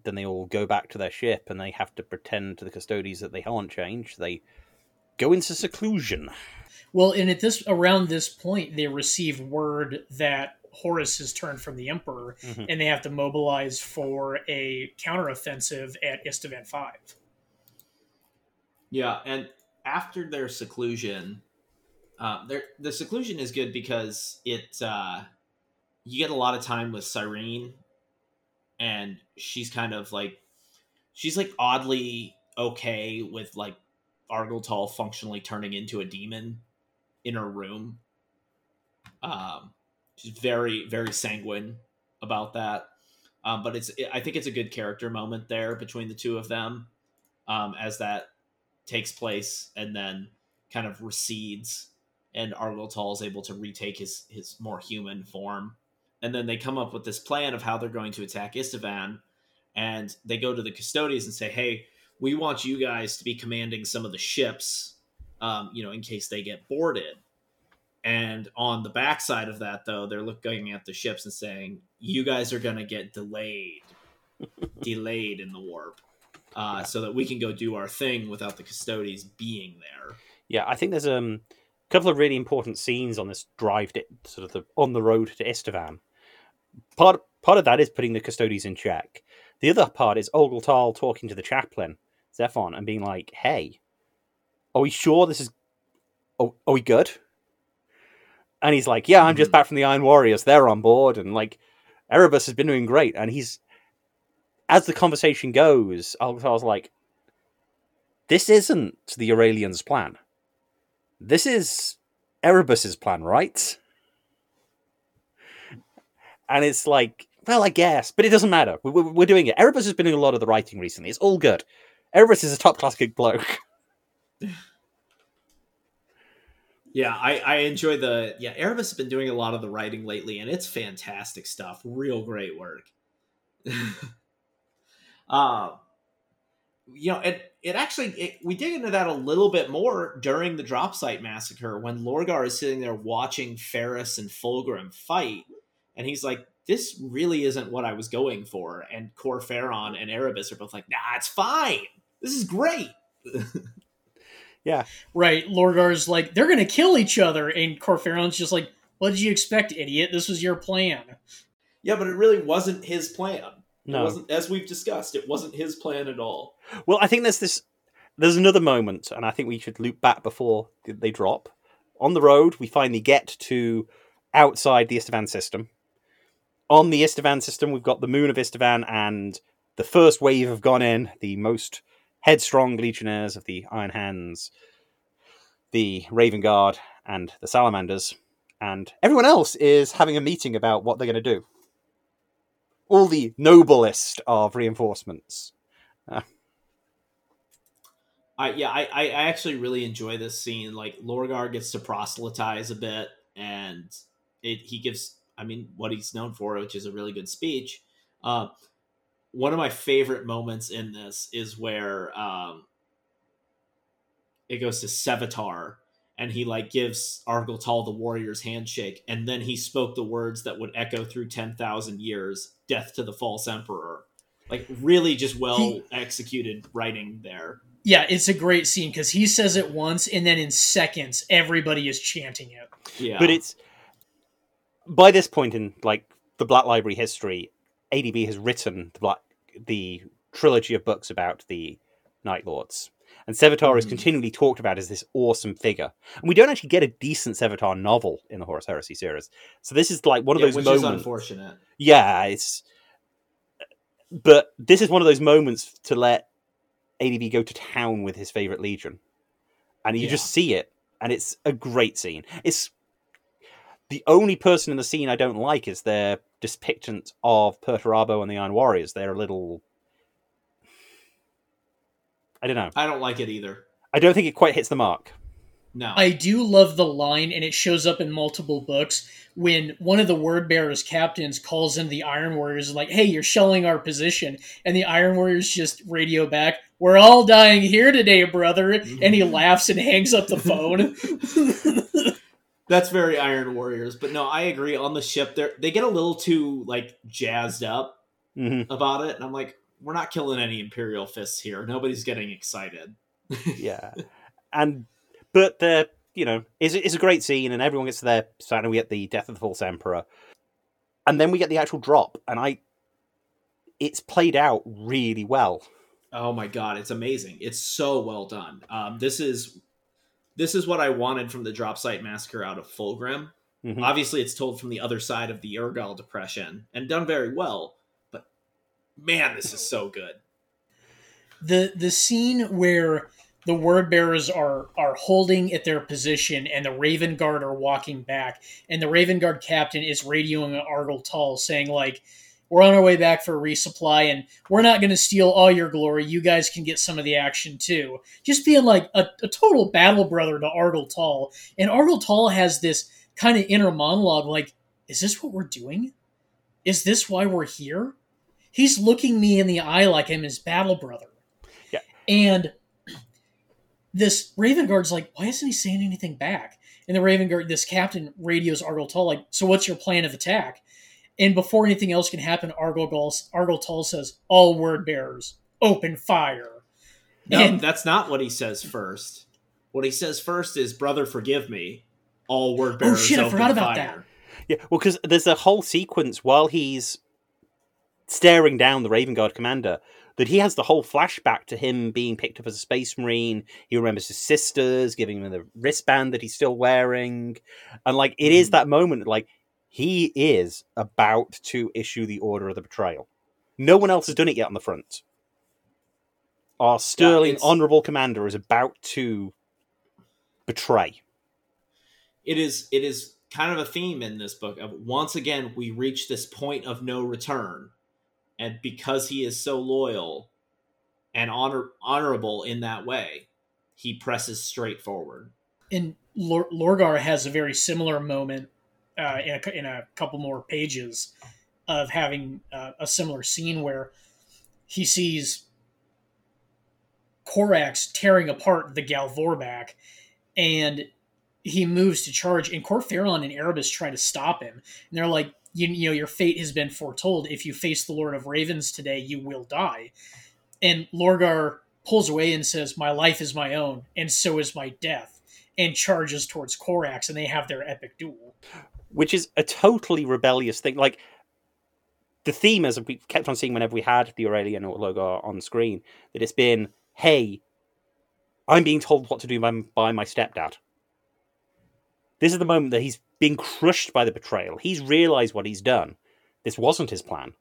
then they all go back to their ship and they have to pretend to the custodians that they aren't changed. They go into seclusion. Well, and at this around this point, they receive word that Horus has turned from the Emperor, mm-hmm. and they have to mobilize for a counteroffensive at Isstvan Five. Yeah, and after their seclusion, uh, their the seclusion is good because it uh, you get a lot of time with Cyrene, and she's kind of like she's like oddly okay with like Argel Tal functionally turning into a demon in her room. Um, she's very very sanguine about that. Um, but it's I think it's a good character moment there between the two of them, um, as that takes place and then kind of recedes, and Argel Tal is able to retake his his more human form. And then they come up with this plan of how they're going to attack Isstvan, and they go to the custodians and say, "Hey, we want you guys to be commanding some of the ships, um, you know, in case they get boarded." And on the backside of that, though, they're looking at the ships and saying, "You guys are going to get delayed, delayed in the warp, uh, so that we can go do our thing without the custodians being there." Yeah, I think there's um, a couple of really important scenes on this drive, to, sort of the, on the road to Isstvan. Part part of that is putting the custodians in check. The other part is Tal talking to the chaplain, Xaphen, and being like, "Hey, are we sure this is? Are, are we good?" And he's like, "Yeah, I'm just mm-hmm. back from the Iron Warriors. They're on board, and like, Erebus has been doing great." And he's, as the conversation goes, Tal's like, "This isn't the Aurelians' plan. This is Erebus's plan, right?" And it's like, well, I guess, but it doesn't matter. We're, doing it. Erebus has been doing a lot of the writing recently. It's all good. Erebus is a top class good bloke. Yeah, I, I enjoy the yeah. Erebus has been doing a lot of the writing lately, and it's fantastic stuff. Real great work. um, you know, it it actually it, we dig into that a little bit more during the drop site massacre when Lorgar is sitting there watching Ferrus and Fulgrim fight, and he's like, "This really isn't what I was going for." And Kor Phaeron and Erebus are both like, "Nah, it's fine. This is great." Yeah. Right. Lorgar's like, they're going to kill each other. And Kor Phaeron's just like, what did you expect, idiot? This was your plan. Yeah, but it really wasn't his plan. No. It wasn't, as we've discussed, it wasn't his plan at all. Well, I think there's this, there's another moment, and I think we should loop back before they drop. On the road, we finally get to outside the Isstvan system. On the Isstvan system, we've got the moon of Isstvan, and the first wave have gone in, the most headstrong legionnaires of the Iron Hands, the Raven Guard, and the Salamanders, and everyone else is having a meeting about what they're going to do. All the noblest of reinforcements. Uh. I yeah, I, I actually really enjoy this scene. Like Lorgar gets to proselytize a bit, and it he gives I mean what he's known for, which is a really good speech. Uh, one of my favorite moments in this is where um, it goes to Sevatar and he like gives Argel Tal the warrior's handshake, and then he spoke the words that would echo through ten thousand years: "Death to the false emperor." Like really, just well he, executed writing there. Yeah, it's a great scene because he says it once, and then in seconds, everybody is chanting it. Yeah, but it's by this point in like the Black Library history, ADB has written the Black the trilogy of books about the Night Lords. And Sevatar mm. is hmm. continually talked about as this awesome figure. And we don't actually get a decent Sevatar novel in the Horus Heresy series. So this is like one of yeah, those which moments. Is unfortunate. Yeah, it's. But this is one of those moments to let ADB go to town with his favorite legion, and you yeah. just see it, and it's a great scene. It's the only person in the scene I don't like is their depiction of Perturabo and the Iron Warriors. They're a little. I don't know. I don't like it either. I don't think it quite hits the mark. No. I do love the line, and it shows up in multiple books when one of the word bearers captains calls in the Iron Warriors, like, hey, you're shelling our position. And the Iron Warriors just radio back, we're all dying here today, brother. And he mm-hmm. laughs and hangs up the phone. That's very Iron Warriors, but no, I agree. On the ship, they they get a little too like jazzed up mm-hmm. about it, and I'm like, we're not killing any Imperial fists here. Nobody's getting excited. yeah, and but the you know it's, it's a great scene, and everyone gets to their side, and we get the death of the false emperor, and then we get the actual drop, and I, it's played out really well. Oh my god, it's amazing! It's so well done. Um, this is this is what I wanted from the drop site massacre out of Fulgrim. Mm-hmm. Obviously, it's told from the other side of the Urgall depression and done very well. But man, this is so good. The the scene where the word bearers are are holding at their position and the Raven Guard are walking back, and the Raven Guard captain is radioing Argel Tal saying like we're on our way back for a resupply and we're not going to steal all your glory you guys can get some of the action too just being like a, a total battle brother to Argel Tal. and Argel Tal has this kind of inner monologue like is this what we're doing is this why we're here he's looking me in the eye like I'm his battle brother. Yeah. And this Raven Guard's like, why isn't he saying anything back? And the Raven Guard, this captain radios Argel Tal, like, so what's your plan of attack? And before anything else can happen, Argel, Argel Tal says, all word bearers, open fire. No, And- that's not what he says first. What he says first is, "Brother, forgive me." All word bearers. Oh, shit, I open forgot about fire. Yeah, well, because there's a whole sequence while he's staring down the Raven Guard commander that he has the whole flashback to him being picked up as a space marine. He remembers his sisters giving him the wristband that he's still wearing, and like it is Mhm. that moment, like he is about to issue the order of the betrayal. No one else has done it yet on the front. Our sterling, it's- honorable commander is about to betray. it is it is kind of a theme in this book of once again we reach this point of no return and because he is so loyal and honor honorable in that way he presses straight forward and Lor- Lorgar has a very similar moment uh, in, a, in a couple more pages of having uh, a similar scene where he sees Corax tearing apart the Gal Vorbak, and he moves to charge, and Kor Phaeron and Erebus try to stop him, and they're like, you, you know, your fate has been foretold. If you face the Lord of Ravens today, you will die. And Lorgar pulls away and says, My life is my own, and so is my death, and charges towards Corax, and they have their epic duel. Which is a totally rebellious thing. Like the theme, as we kept on seeing whenever we had the Aurelian logo on screen, that it's been, "Hey, I'm being told what to do by, by my stepdad." This is the moment that he's being crushed by the betrayal. He's realized what he's done. This wasn't his plan.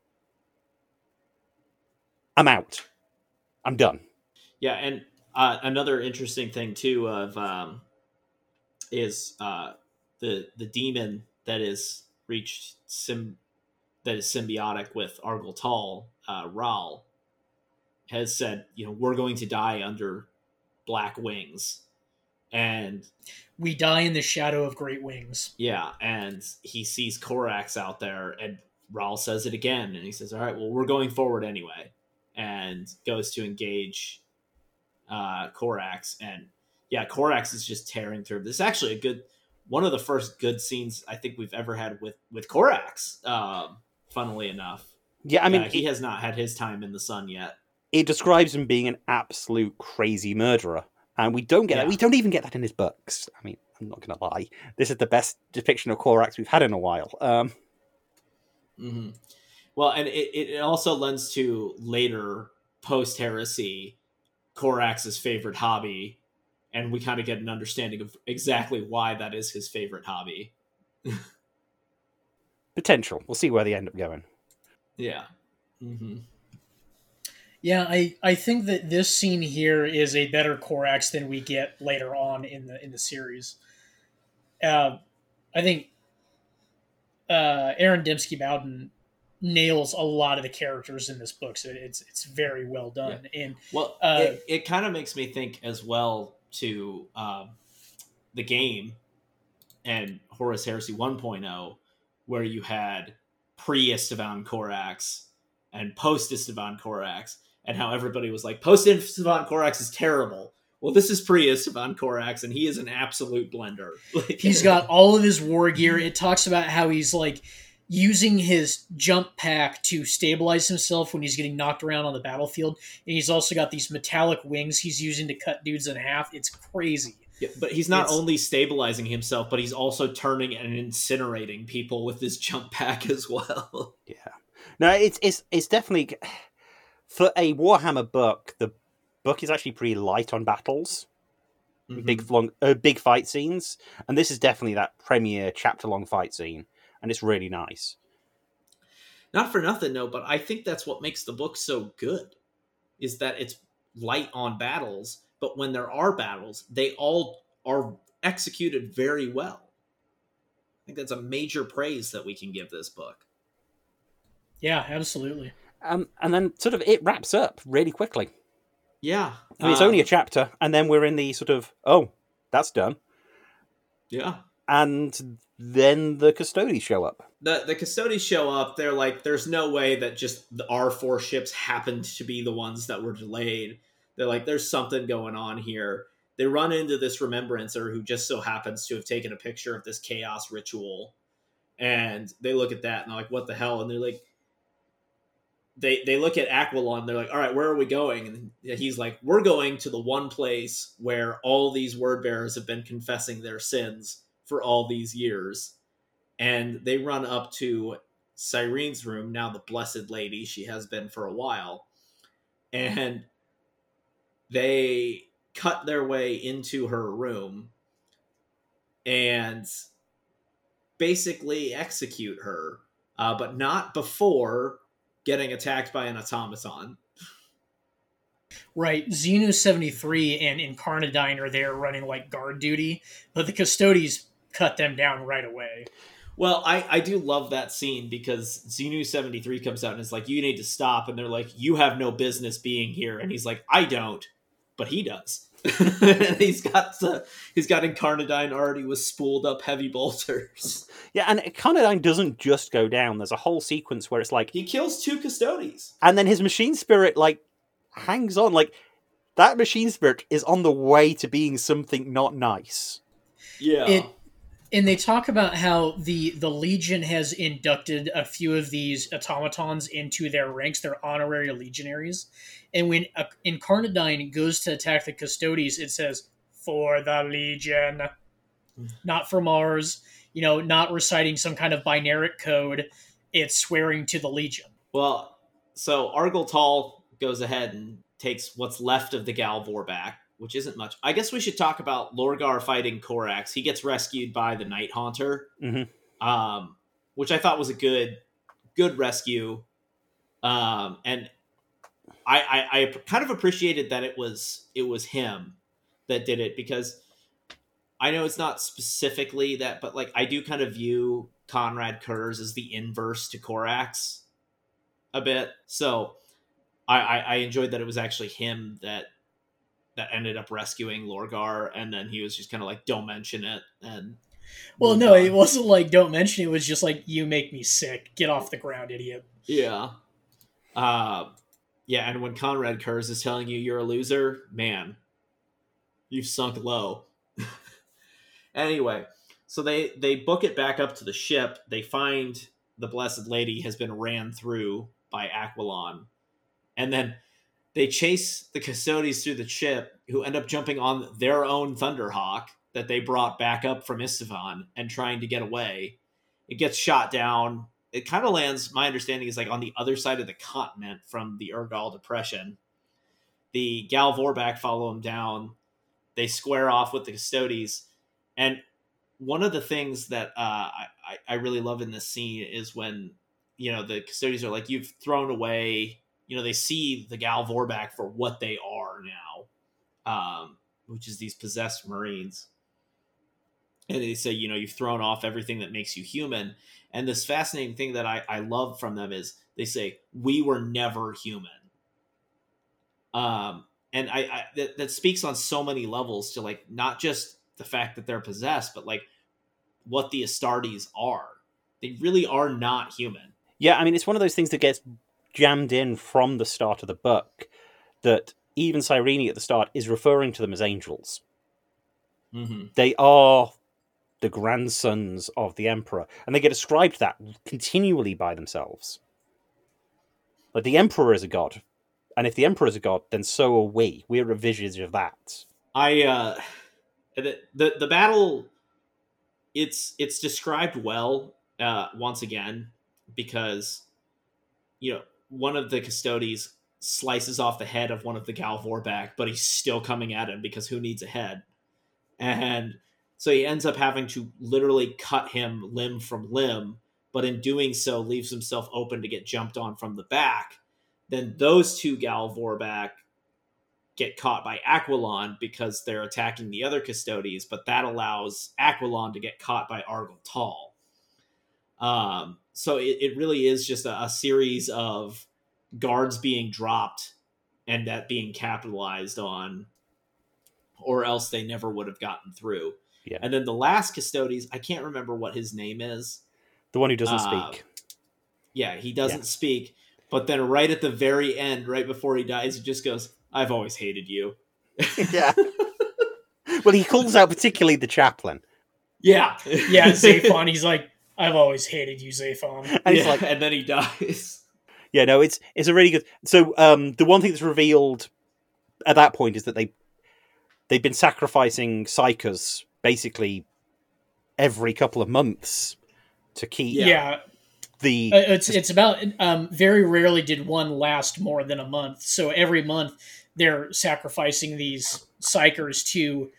I'm out. I'm done. yeah and uh, another interesting thing too of um, is uh, the the demon that is reached sim that is symbiotic with Argel Tal, uh, Ral, has said, you know, we're going to die under black wings. And We die in the shadow of great wings. yeah, and he sees Corax out there, and Ral says it again, and he says, All right, well, we're going forward anyway, and goes to engage uh, Corax. And yeah, Corax is just tearing through. This is actually a good one of the first good scenes I think we've ever had with with Corax. Um, funnily enough, Yeah, I mean, Uh, he has not had his time in the sun yet. it describes him being an absolute crazy murderer. And we don't get that. We don't even get that in his books. I mean, I'm not going to lie. This is the best depiction of Corax we've had in a while. Um, hmm Well, and it, it also lends to later post heresy Corax's favorite hobby, and we kind of get an understanding of exactly why that is his favorite hobby. potential. We'll see where they end up going. Yeah. hmm Yeah, I, I think that this scene here is a better Corax than we get later on in the in the series. Uh, I think uh, Aaron Dembski Bowden nails a lot of the characters in this book, so it's it's very well done. And Well, Uh, it, it kind of makes me think as well to um, the game and Horus Heresy 1.0, where you had pre Isstvan Corax and post Isstvan Corax, and how everybody was like, post Isstvan Corax is terrible. Well, this is pre Isstvan Corax, and he is an absolute blender. He's got all of his war gear. It talks about how he's like using his jump pack to stabilize himself when he's getting knocked around on the battlefield, and he's also got these metallic wings he's using to cut dudes in half. It's crazy. Yeah, but he's not It's- only stabilizing himself, but he's also turning and incinerating people with his jump pack as well. Yeah. No, it's it's it's definitely for a Warhammer book. The book is actually pretty light on battles, big long, uh, big fight scenes, and this is definitely that premier chapter long fight scene, and it's really nice. not for nothing no but i think that's what makes the book so good is that it's light on battles but when there are battles they all are executed very well i think that's a major praise that we can give this book Yeah, absolutely. Um, and then sort of it wraps up really quickly. yeah I mean, it's um, only a chapter, and then we're in the sort of oh, that's done. yeah and then the Custodes show up. The the Custodes show up. They're like, "There's no way that just the, our four ships happened to be the ones that were delayed." They're like, "There's something going on here." They run into this remembrancer who just so happens to have taken a picture of this chaos ritual, and they look at that and they're like, "What the hell?" And they're like, they they look at Aquillon. They're like, "All right, where are we going?" And he's like, "We're going to the one place where all these word bearers have been confessing their sins for all these years." And they run up to Cyrene's room, now the Blessed Lady. She has been for a while, and they cut their way into her room and basically execute her, uh, but not before getting attacked by an automaton. Right, Xi-Nu seventy three and Incarnadine are there running like guard duty, but the Custodes cut them down right away. Well, I, I do love that scene because Xi-Nu seventy three comes out and is like, "You need to stop," and they're like, "You have no business being here," and he's like, "I don't," but he does. he's got the, he's got Incarnadine already with spooled up heavy bolters. Yeah, and Incarnadine doesn't just go down. There's a whole sequence where it's like he kills two Custodes, and then his machine spirit like hangs on. Like that machine spirit is on the way to being something not nice. Yeah. It and they talk about how the the Legion has inducted a few of these automatons into their ranks. They're honorary legionaries, and when uh, Incarnadine goes to attack the Custodes, it says "for the Legion," not for Mars. You know, not reciting some kind of binary code. It's swearing to the Legion. Well, so Argel Tal goes ahead and takes what's left of the Gal Vorbak which isn't much. I guess we should talk about Lorgar fighting Corax. He gets rescued by the Night Haunter, mm-hmm. um, which I thought was a good, good rescue. Um, and I, I, I kind of appreciated that it was it was him that did it because I know it's not specifically that, but like I do kind of view Konrad Curze as the inverse to Corax a bit. So I, I, I enjoyed that it was actually him that that ended up rescuing Lorgar, and then he was just kind of like, "Don't mention it." And well, no, on. it wasn't like "Don't mention it." It was just like, "You make me sick. Get off the ground, idiot." Yeah. Uh, yeah, and when Konrad Curze is telling you you're a loser, man, you've sunk low. anyway, so they they book it back up to the ship. They find the Blessed Lady has been ran through by Aquillon, and then they chase the Custodes through the ship, who end up jumping on their own Thunderhawk that they brought back up from Isstvan and trying to get away. It gets shot down. It kind of lands, my understanding is like on the other side of the continent from the Urgall Depression. The Gal Vorbak follow them down. They square off with the Custodes. And one of the things that uh, I, I really love in this scene is when, you know, the Custodes are like, you've thrown away you know they see the Gal Vorbak for what they are now, um, which is these possessed Marines. And they say, you know, you've thrown off everything that makes you human. And this fascinating thing that I, I love from them is they say, we were never human. Um, and I, I that, that speaks on so many levels to like not just the fact that they're possessed, but like what the Astartes are. They really are not human. Yeah, I mean, it's one of those things that gets jammed in from the start of the book that even Cyrene at the start is referring to them as angels. Mm-hmm. They are the grandsons of the emperor, and they get ascribed that continually by themselves. Like the emperor is a god, and if the emperor is a god, then so are we. We're a visage of that. I uh, the the, the battle. It's it's described well uh, once again because you know one of the Custodes slices off the head of one of the Gal Vorbak, but he's still coming at him because who needs a head? And so he ends up having to literally cut him limb from limb, but in doing so leaves himself open to get jumped on from the back. Then those two Gal Vorbak get caught by Aquillon because they're attacking the other Custodes, but that allows Aquillon to get caught by Argel Tal. Um, so it, it really is just a, a series of guards being dropped and that being capitalized on, or else they never would have gotten through. Yeah. And then the last Custodes, I can't remember what his name is. The one who doesn't Uh, speak. Yeah, he doesn't Yeah. speak. But then right at the very end, right before he dies, he just goes, I've always hated you. yeah. well, he calls out particularly the chaplain, Yeah. Yeah, Xaphen. He's like, I've always hated you, Xaphen. and he's Yeah, like, and then he dies. Yeah, no, it's it's a really good. So um, the one thing that's revealed at that point is that they they've been sacrificing psykers basically every couple of months to keep Yeah. Yeah, the Uh, it's it's about um, very rarely did one last more than a month. So every month they're sacrificing these psykers to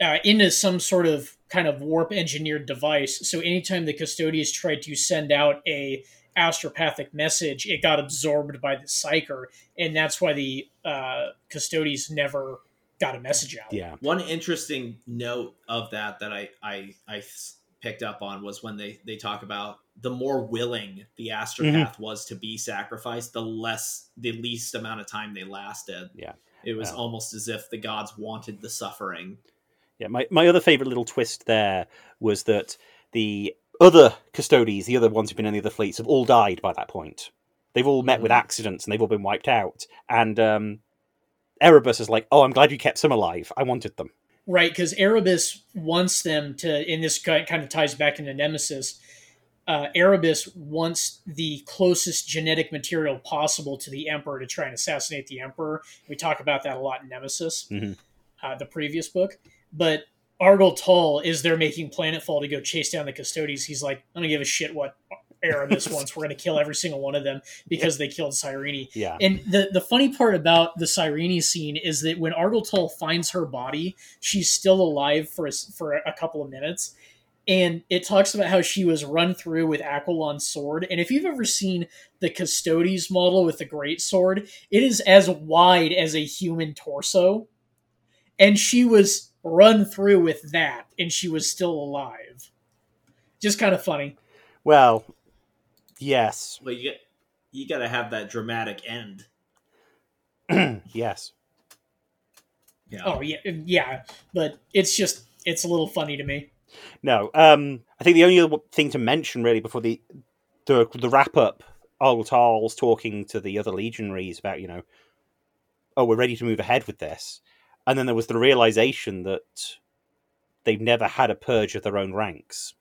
uh, into some sort of kind of warp engineered device. So anytime the custodians tried to send out a astropathic message, it got absorbed by the psyker, and that's why the uh, custodians never got a message out. yeah One interesting note of that that I I picked up on was when they, they talk about the more willing the astropath was to be sacrificed, the less, the least amount of time they lasted. Yeah. It was Yeah. almost as if the gods wanted the suffering. Yeah. My my other favorite little twist there was that the other Custodes, the other ones who've been in the other fleets, have all died by that point. They've all met with Mhm. accidents and they've all been wiped out. And um, Erebus is like, "Oh, I'm glad you kept some alive. I wanted them." Right, because Erebus wants them to, and this kind of ties back into Nemesis. Uh, Erebus wants the closest genetic material possible to the Emperor to try and assassinate the Emperor. We talk about that a lot in Nemesis, Mhm. uh, the previous book. But Argel Tal is there making Planetfall to go chase down the Custodes. He's like, I don't give a shit what Aramis wants. We're going to kill every single one of them because they killed Cyrene. Yeah, And the, the funny part about the Cyrene scene is that when Argel Tal finds her body, she's still alive for a, for a couple of minutes. And it talks about how she was run through with Aquillon's sword. And if you've ever seen the Custodes model with the Great Sword, it is as wide as a human torso. And she was run through with that, and she was still alive. Just kind of funny. well, yes, Well, you you got to have that dramatic end. yes. Yeah. Oh, yeah, yeah. But it's just, it's a little funny to me. No, um, I think the only other thing to mention really before the the, the wrap up, Argel Tal's talking to the other legionaries about you know, oh, we're ready to move ahead with this, and then there was the realization that they've never had a purge of their own ranks.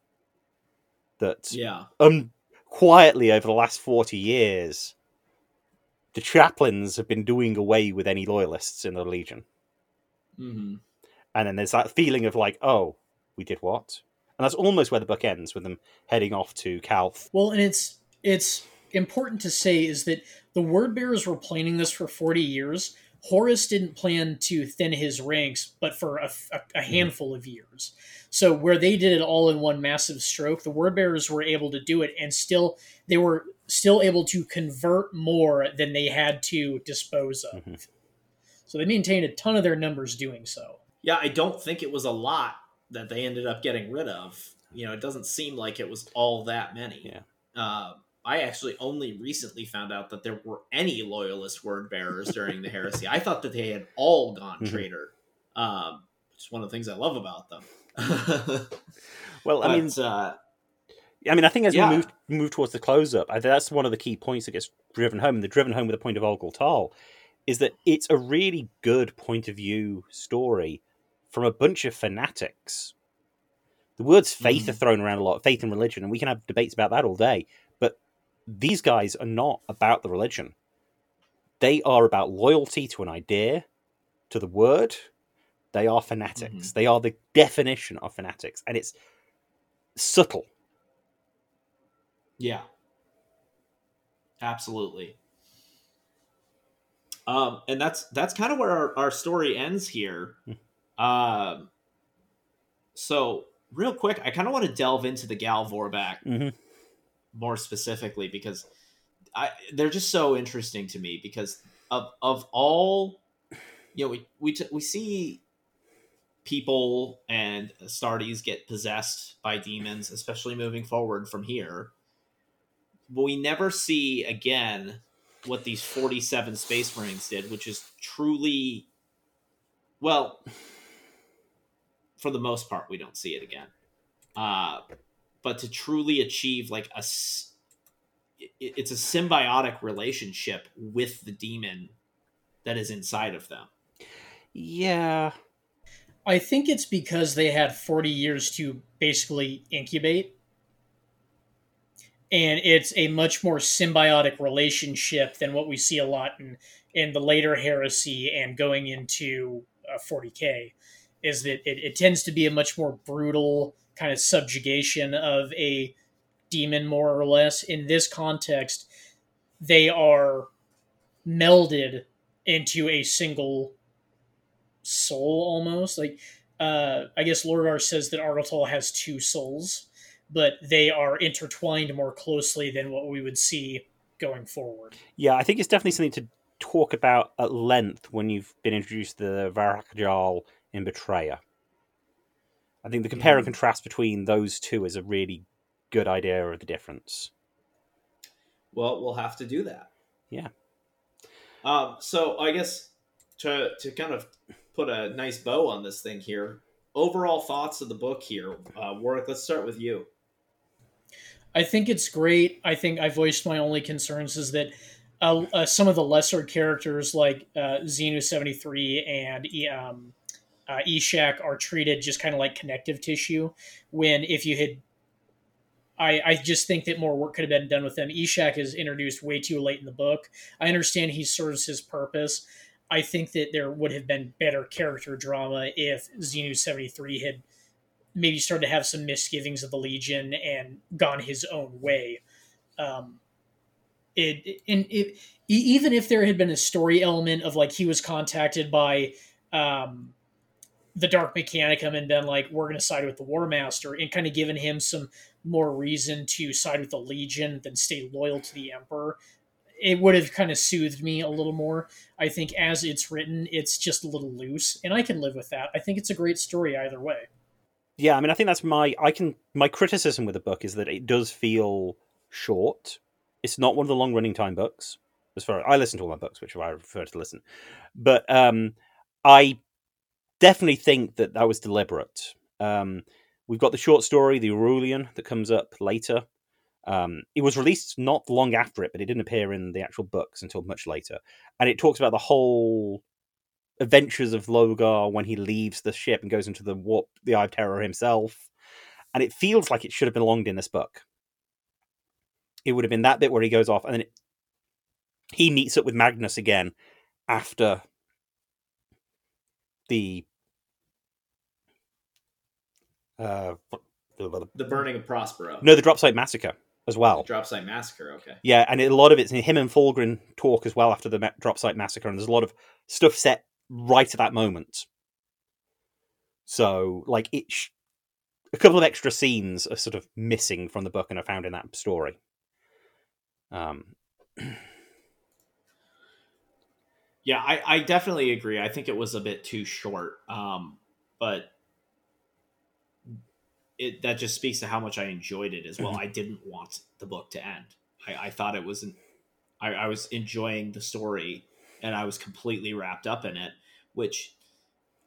That Yeah. um, quietly over the last forty years, the chaplains have been doing away with any loyalists in the legion, hmm and then there's that feeling of like, oh, we did what? And that's almost where the book ends with them heading off to Calth. Well, and it's it's important to say is that the word bearers were planning this for 40 years. Horus didn't plan to thin his ranks, but for a, a, a handful of years. So where they did it all in one massive stroke, the word bearers were able to do it, and still they were still able to convert more than they had to dispose of. Mhm. So they maintained a ton of their numbers doing so. Yeah, I don't think it was a lot that they ended up getting rid of. You know, it doesn't seem like it was all that many. Yeah. Uh, I actually only recently found out that there were any loyalist word bearers during the heresy. I thought that they had all gone Mhm. traitor. Um, it's one of the things I love about them. Well, I But, mean, uh, I mean, I think as yeah. we move move towards the close up, that's one of the key points that gets driven home. And they're driven home with the point of Argel Tal, is that it's a really good point of view story from a bunch of fanatics. The words faith Mhm. are thrown around a lot, faith and religion, and we can have debates about that all day. These guys are not about the religion. They are about loyalty to an idea, to the word. They are fanatics. They are the definition of fanatics, and it's subtle. Yeah. Absolutely. Um, and that's that's kind of where our, our story ends here. Um, so real quick, I kind of want to delve into the Gal Vorbak Mhm. More specifically because I they're just so interesting to me because of of all you know we we t- we see people and Astartes get possessed by demons, especially moving forward from here. But we never see again what these 47 Space Marines did, which is truly well for the most part, we don't see it again. Uh, but to truly achieve like a, it's a symbiotic relationship with the demon that is inside of them. Yeah. I think it's because they had 40 years to basically incubate. And it's a much more symbiotic relationship than what we see a lot in, in the later heresy and going into uh, 40k is that it, it tends to be a much more brutal kind of subjugation of a demon, more or less. In this context, they are melded into a single soul almost. Like, uh, I guess Lorgar says that Argel Tal has two souls, but they are intertwined more closely than what we would see going forward. Yeah, I think it's definitely something to talk about at length when you've been introduced to the Varahjal in Betrayer. I think the compare and contrast between those two is a really good idea of the difference. Well, we'll have to do that. Yeah. Um, so I guess to to kind of put a nice bow on this thing here, overall thoughts of the book here, uh, Warwick. Let's start with you. I think it's great. I think I voiced my only concerns is that uh, uh, some of the lesser characters like uh, Xi-Nu seventy three and um, uh, Eshak are treated just kind of like connective tissue. When if you had, I I just think that more work could have been done with them. Eshak is introduced way too late in the book. I understand he serves his purpose. I think that there would have been better character drama if Xi-Nu seventy three had maybe started to have some misgivings of the Legion and gone his own way. Um, it and it even if there had been a story element of like he was contacted by um, the Dark Mechanicum and been like, we're going to side with the War Master, and kind of given him some more reason to side with the Legion than stay loyal to the Emperor, it would have kind of soothed me a little more. I think as it's written, it's just a little loose, and I can live with that. I think it's a great story either way. Yeah, I mean, I think that's my I can my criticism with the book is that it does feel short. It's not one of the long running time books. As far as I listen to all my books, which I prefer to listen, but um, I definitely think that that was deliberate. Um, we've got the short story, The Aurelian, that comes up later. Um, it was released not long after it, but it didn't appear in the actual books until much later. And it talks about the whole adventures of Lorgar when he leaves the ship and goes into the warp, the Eye of Terror himself. And it feels like it should have belonged in this book. It would have been that bit where he goes off and then it, he meets up with Magnus again after the uh, the burning of Prospero. No, the drop site massacre as well. Drop site massacre. Okay. Yeah, and a lot of it's him and Fulgrim talk as well after the ma- drop site massacre, and there's a lot of stuff set right at that moment. So, like, it sh- a couple of extra scenes are sort of missing from the book and are found in that story. Um. yeah, I, I definitely agree. I think it was a bit too short. Um, but it that just speaks to how much I enjoyed it as well. Mm-hmm. I didn't want the book to end. I, I thought it was not I, I was enjoying the story and I was completely wrapped up in it, which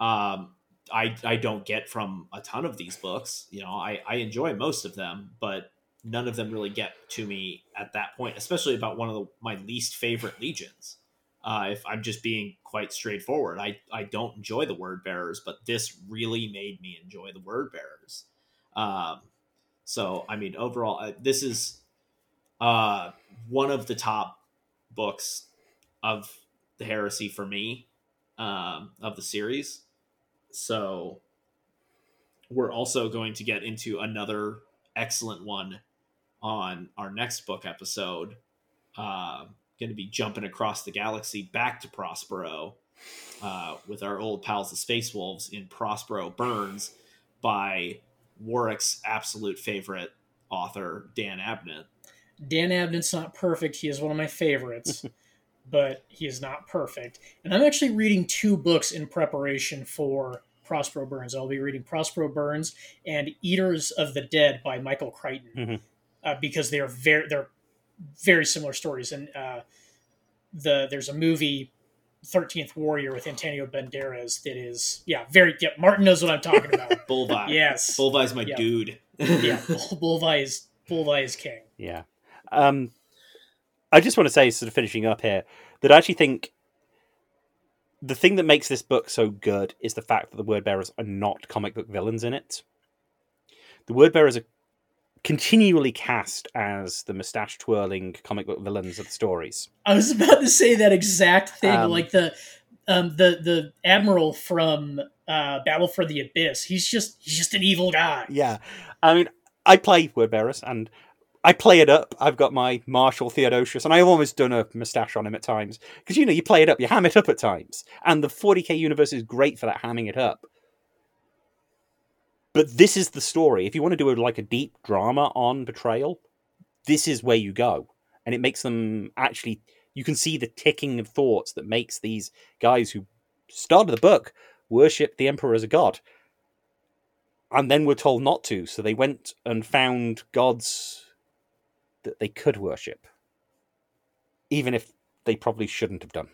um, I I don't get from a ton of these books. You know, I, I enjoy most of them, but none of them really get to me at that point, especially about one of the, my least favorite legions. Uh, if I'm just being quite straightforward, I, I don't enjoy the word bearers, but this really made me enjoy the word bearers. Um, so, I mean, overall, uh, this is uh, one of the top books of the heresy for me um, of the series. So, we're also going to get into another excellent one on our next book episode. Uh, going to be jumping across the galaxy back to Prospero uh, with our old pals, the Space Wolves, in Prospero Burns by Warwick's absolute favorite author, Dan Abnett. Dan Abnett's not perfect. He is one of my favorites, but he is not perfect. And I'm actually reading two books in preparation for Prospero Burns. I'll be reading Prospero Burns and Eaters of the Dead by Michael Crichton mm-hmm. uh, because they are very they're very similar stories. And uh, the there's a movie Thirteenth Warrior with Antonio Banderas that is yeah very yeah Martin knows what I'm talking about. Bulvi. yes, Bulvi's my Yeah. dude. yeah, Bull- Bulvi is Bulvi is king. Yeah. Um, I just want to say, sort of finishing up here, that I actually think the thing that makes this book so good is the fact that the word bearers are not comic book villains in it. The word bearers are continually cast as the mustache twirling comic book villains of the stories. I was about to say that exact thing, Um, like the um, the the admiral from uh, Battle for the Abyss. He's just he's just an evil guy. Yeah. I mean, I play word bearers and I play it up. I've got my Marshal Theodosius, and I've almost done a moustache on him at times. Because, you know, you play it up, you ham it up at times. And the 40k universe is great for that hamming it up. But this is the story. If you want to do a, like a deep drama on betrayal, this is where you go. And it makes them actually, you can see the ticking of thoughts that makes these guys who started the book worship the Emperor as a god and then were told not to. So they went and found gods that they could worship, even if they probably shouldn't have done.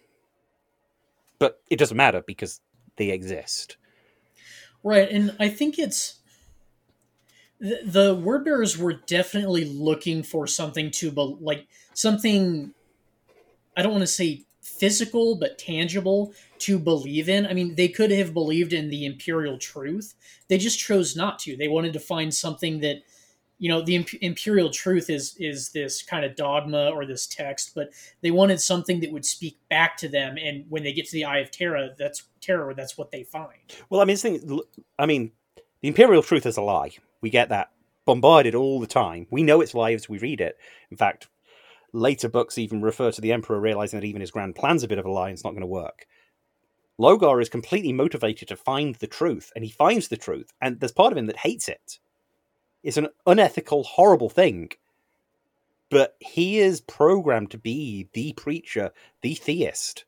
But it doesn't matter because they exist. Right, and I think it's the, the word bearers were definitely looking for something to be, like something. I don't want to say physical, but tangible to believe in. I mean, they could have believed in the imperial truth. They just chose not to. They wanted to find something that, you know, the imp- imperial truth is is this kind of dogma or this text, but they wanted something that would speak back to them. And when they get to the Eye of Terror, that's terror. That's what they find. Well, I mean, thing, I mean, the imperial truth is a lie. We get that bombarded all the time. We know it's lies we read it. In fact, later books even refer to the emperor realizing that even his grand plan's a bit of a lie and it's not going to work. Lorgar is completely motivated to find the truth, and he finds the truth, and there's part of him that hates it. It's an unethical, horrible thing. But he is programmed to be the preacher, the theist.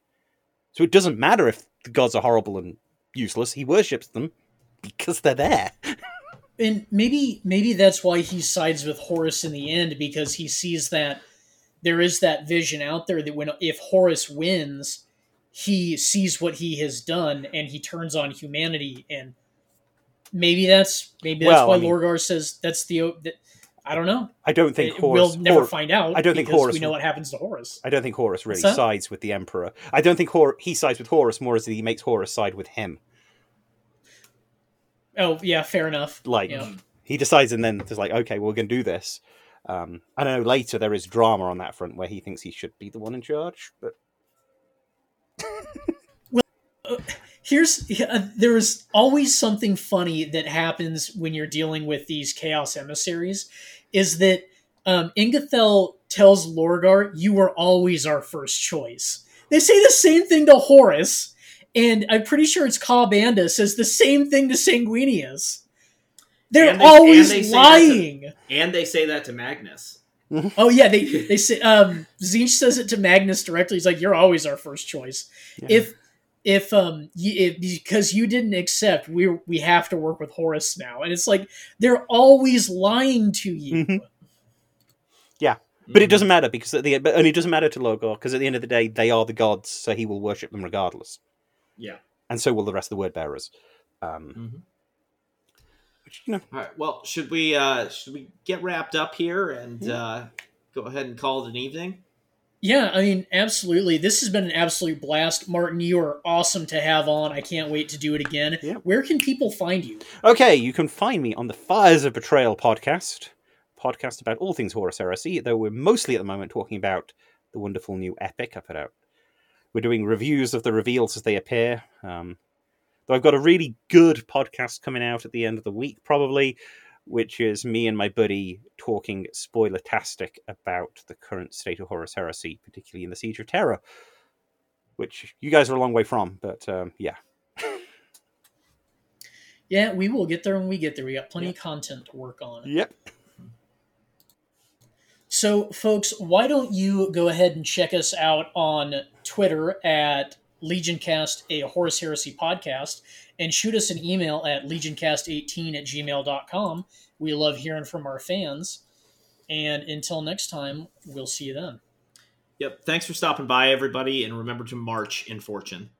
So it doesn't matter if the gods are horrible and useless. He worships them because they're there. and maybe maybe that's why he sides with Horus in the end because he sees that there is that vision out there that when if Horus wins, he sees what he has done and he turns on humanity and maybe that's maybe that's Well, why I mean- Lorgar says that's the that, I don't know. I don't think It- Horus. we'll never find out. I don't think Horus we know what happens to Horus. I don't think Horus really sides with the Emperor. I don't think Hor- he sides with Horus more as he makes Horus side with him. Oh yeah, fair enough. Like Yeah. he decides, and then there's like, okay, we're going to do this. Um, I know later there is drama on that front where he thinks he should be the one in charge, but here's uh, there is always something funny that happens when you're dealing with these chaos emissaries is that um, Ingethel tells Lorgar, "You were always our first choice." They say the same thing to Horus, and I'm pretty sure it's Ka'Bandha says the same thing to Sanguinius. They're And they- always and they say that to- lying. And they say that to Magnus. Oh yeah, they they say um Tzeentch says it to Magnus directly. He's like, "You're always our first choice." Yeah. If if um you, if, because you didn't accept, we we have to work with Horus now, and it's like they're always lying to you. Mhm. but it Mhm. doesn't matter because at the but and it doesn't matter to Lorgar because at the end of the day they are the gods, so he will worship them regardless, Yeah. and so will the rest of the word bearers. Um, Mhm. which you know, All right. Well, should we uh should we get wrapped up here and uh go ahead and call it an evening? Yeah, I mean, absolutely. This has been an absolute blast, Martin. You are awesome to have on. I can't wait to do it again. Yeah. Where can people find you? Okay, you can find me on the Fires of Betrayal podcast, podcast about all things Horus Heresy, though we're mostly at the moment talking about the wonderful new epic I put out. We're doing reviews of the reveals as they appear. Um, though I've got a really good podcast coming out at the end of the week, probably, which is me and my buddy talking spoiler-tastic about the current state of Horus Heresy, particularly in the Siege of Terror, which you guys are a long way from, but um, yeah. Yeah, we will get there when we get there. We got plenty of content to work on. Yep. So, folks, why don't you go ahead and check us out on Twitter at LegionCast, a Horus Heresy podcast, and shoot us an email at legioncast18 at gmail.com. We love hearing from our fans. And until next time, we'll see you then. Yep. Thanks for stopping by, everybody, and remember to march in fortune.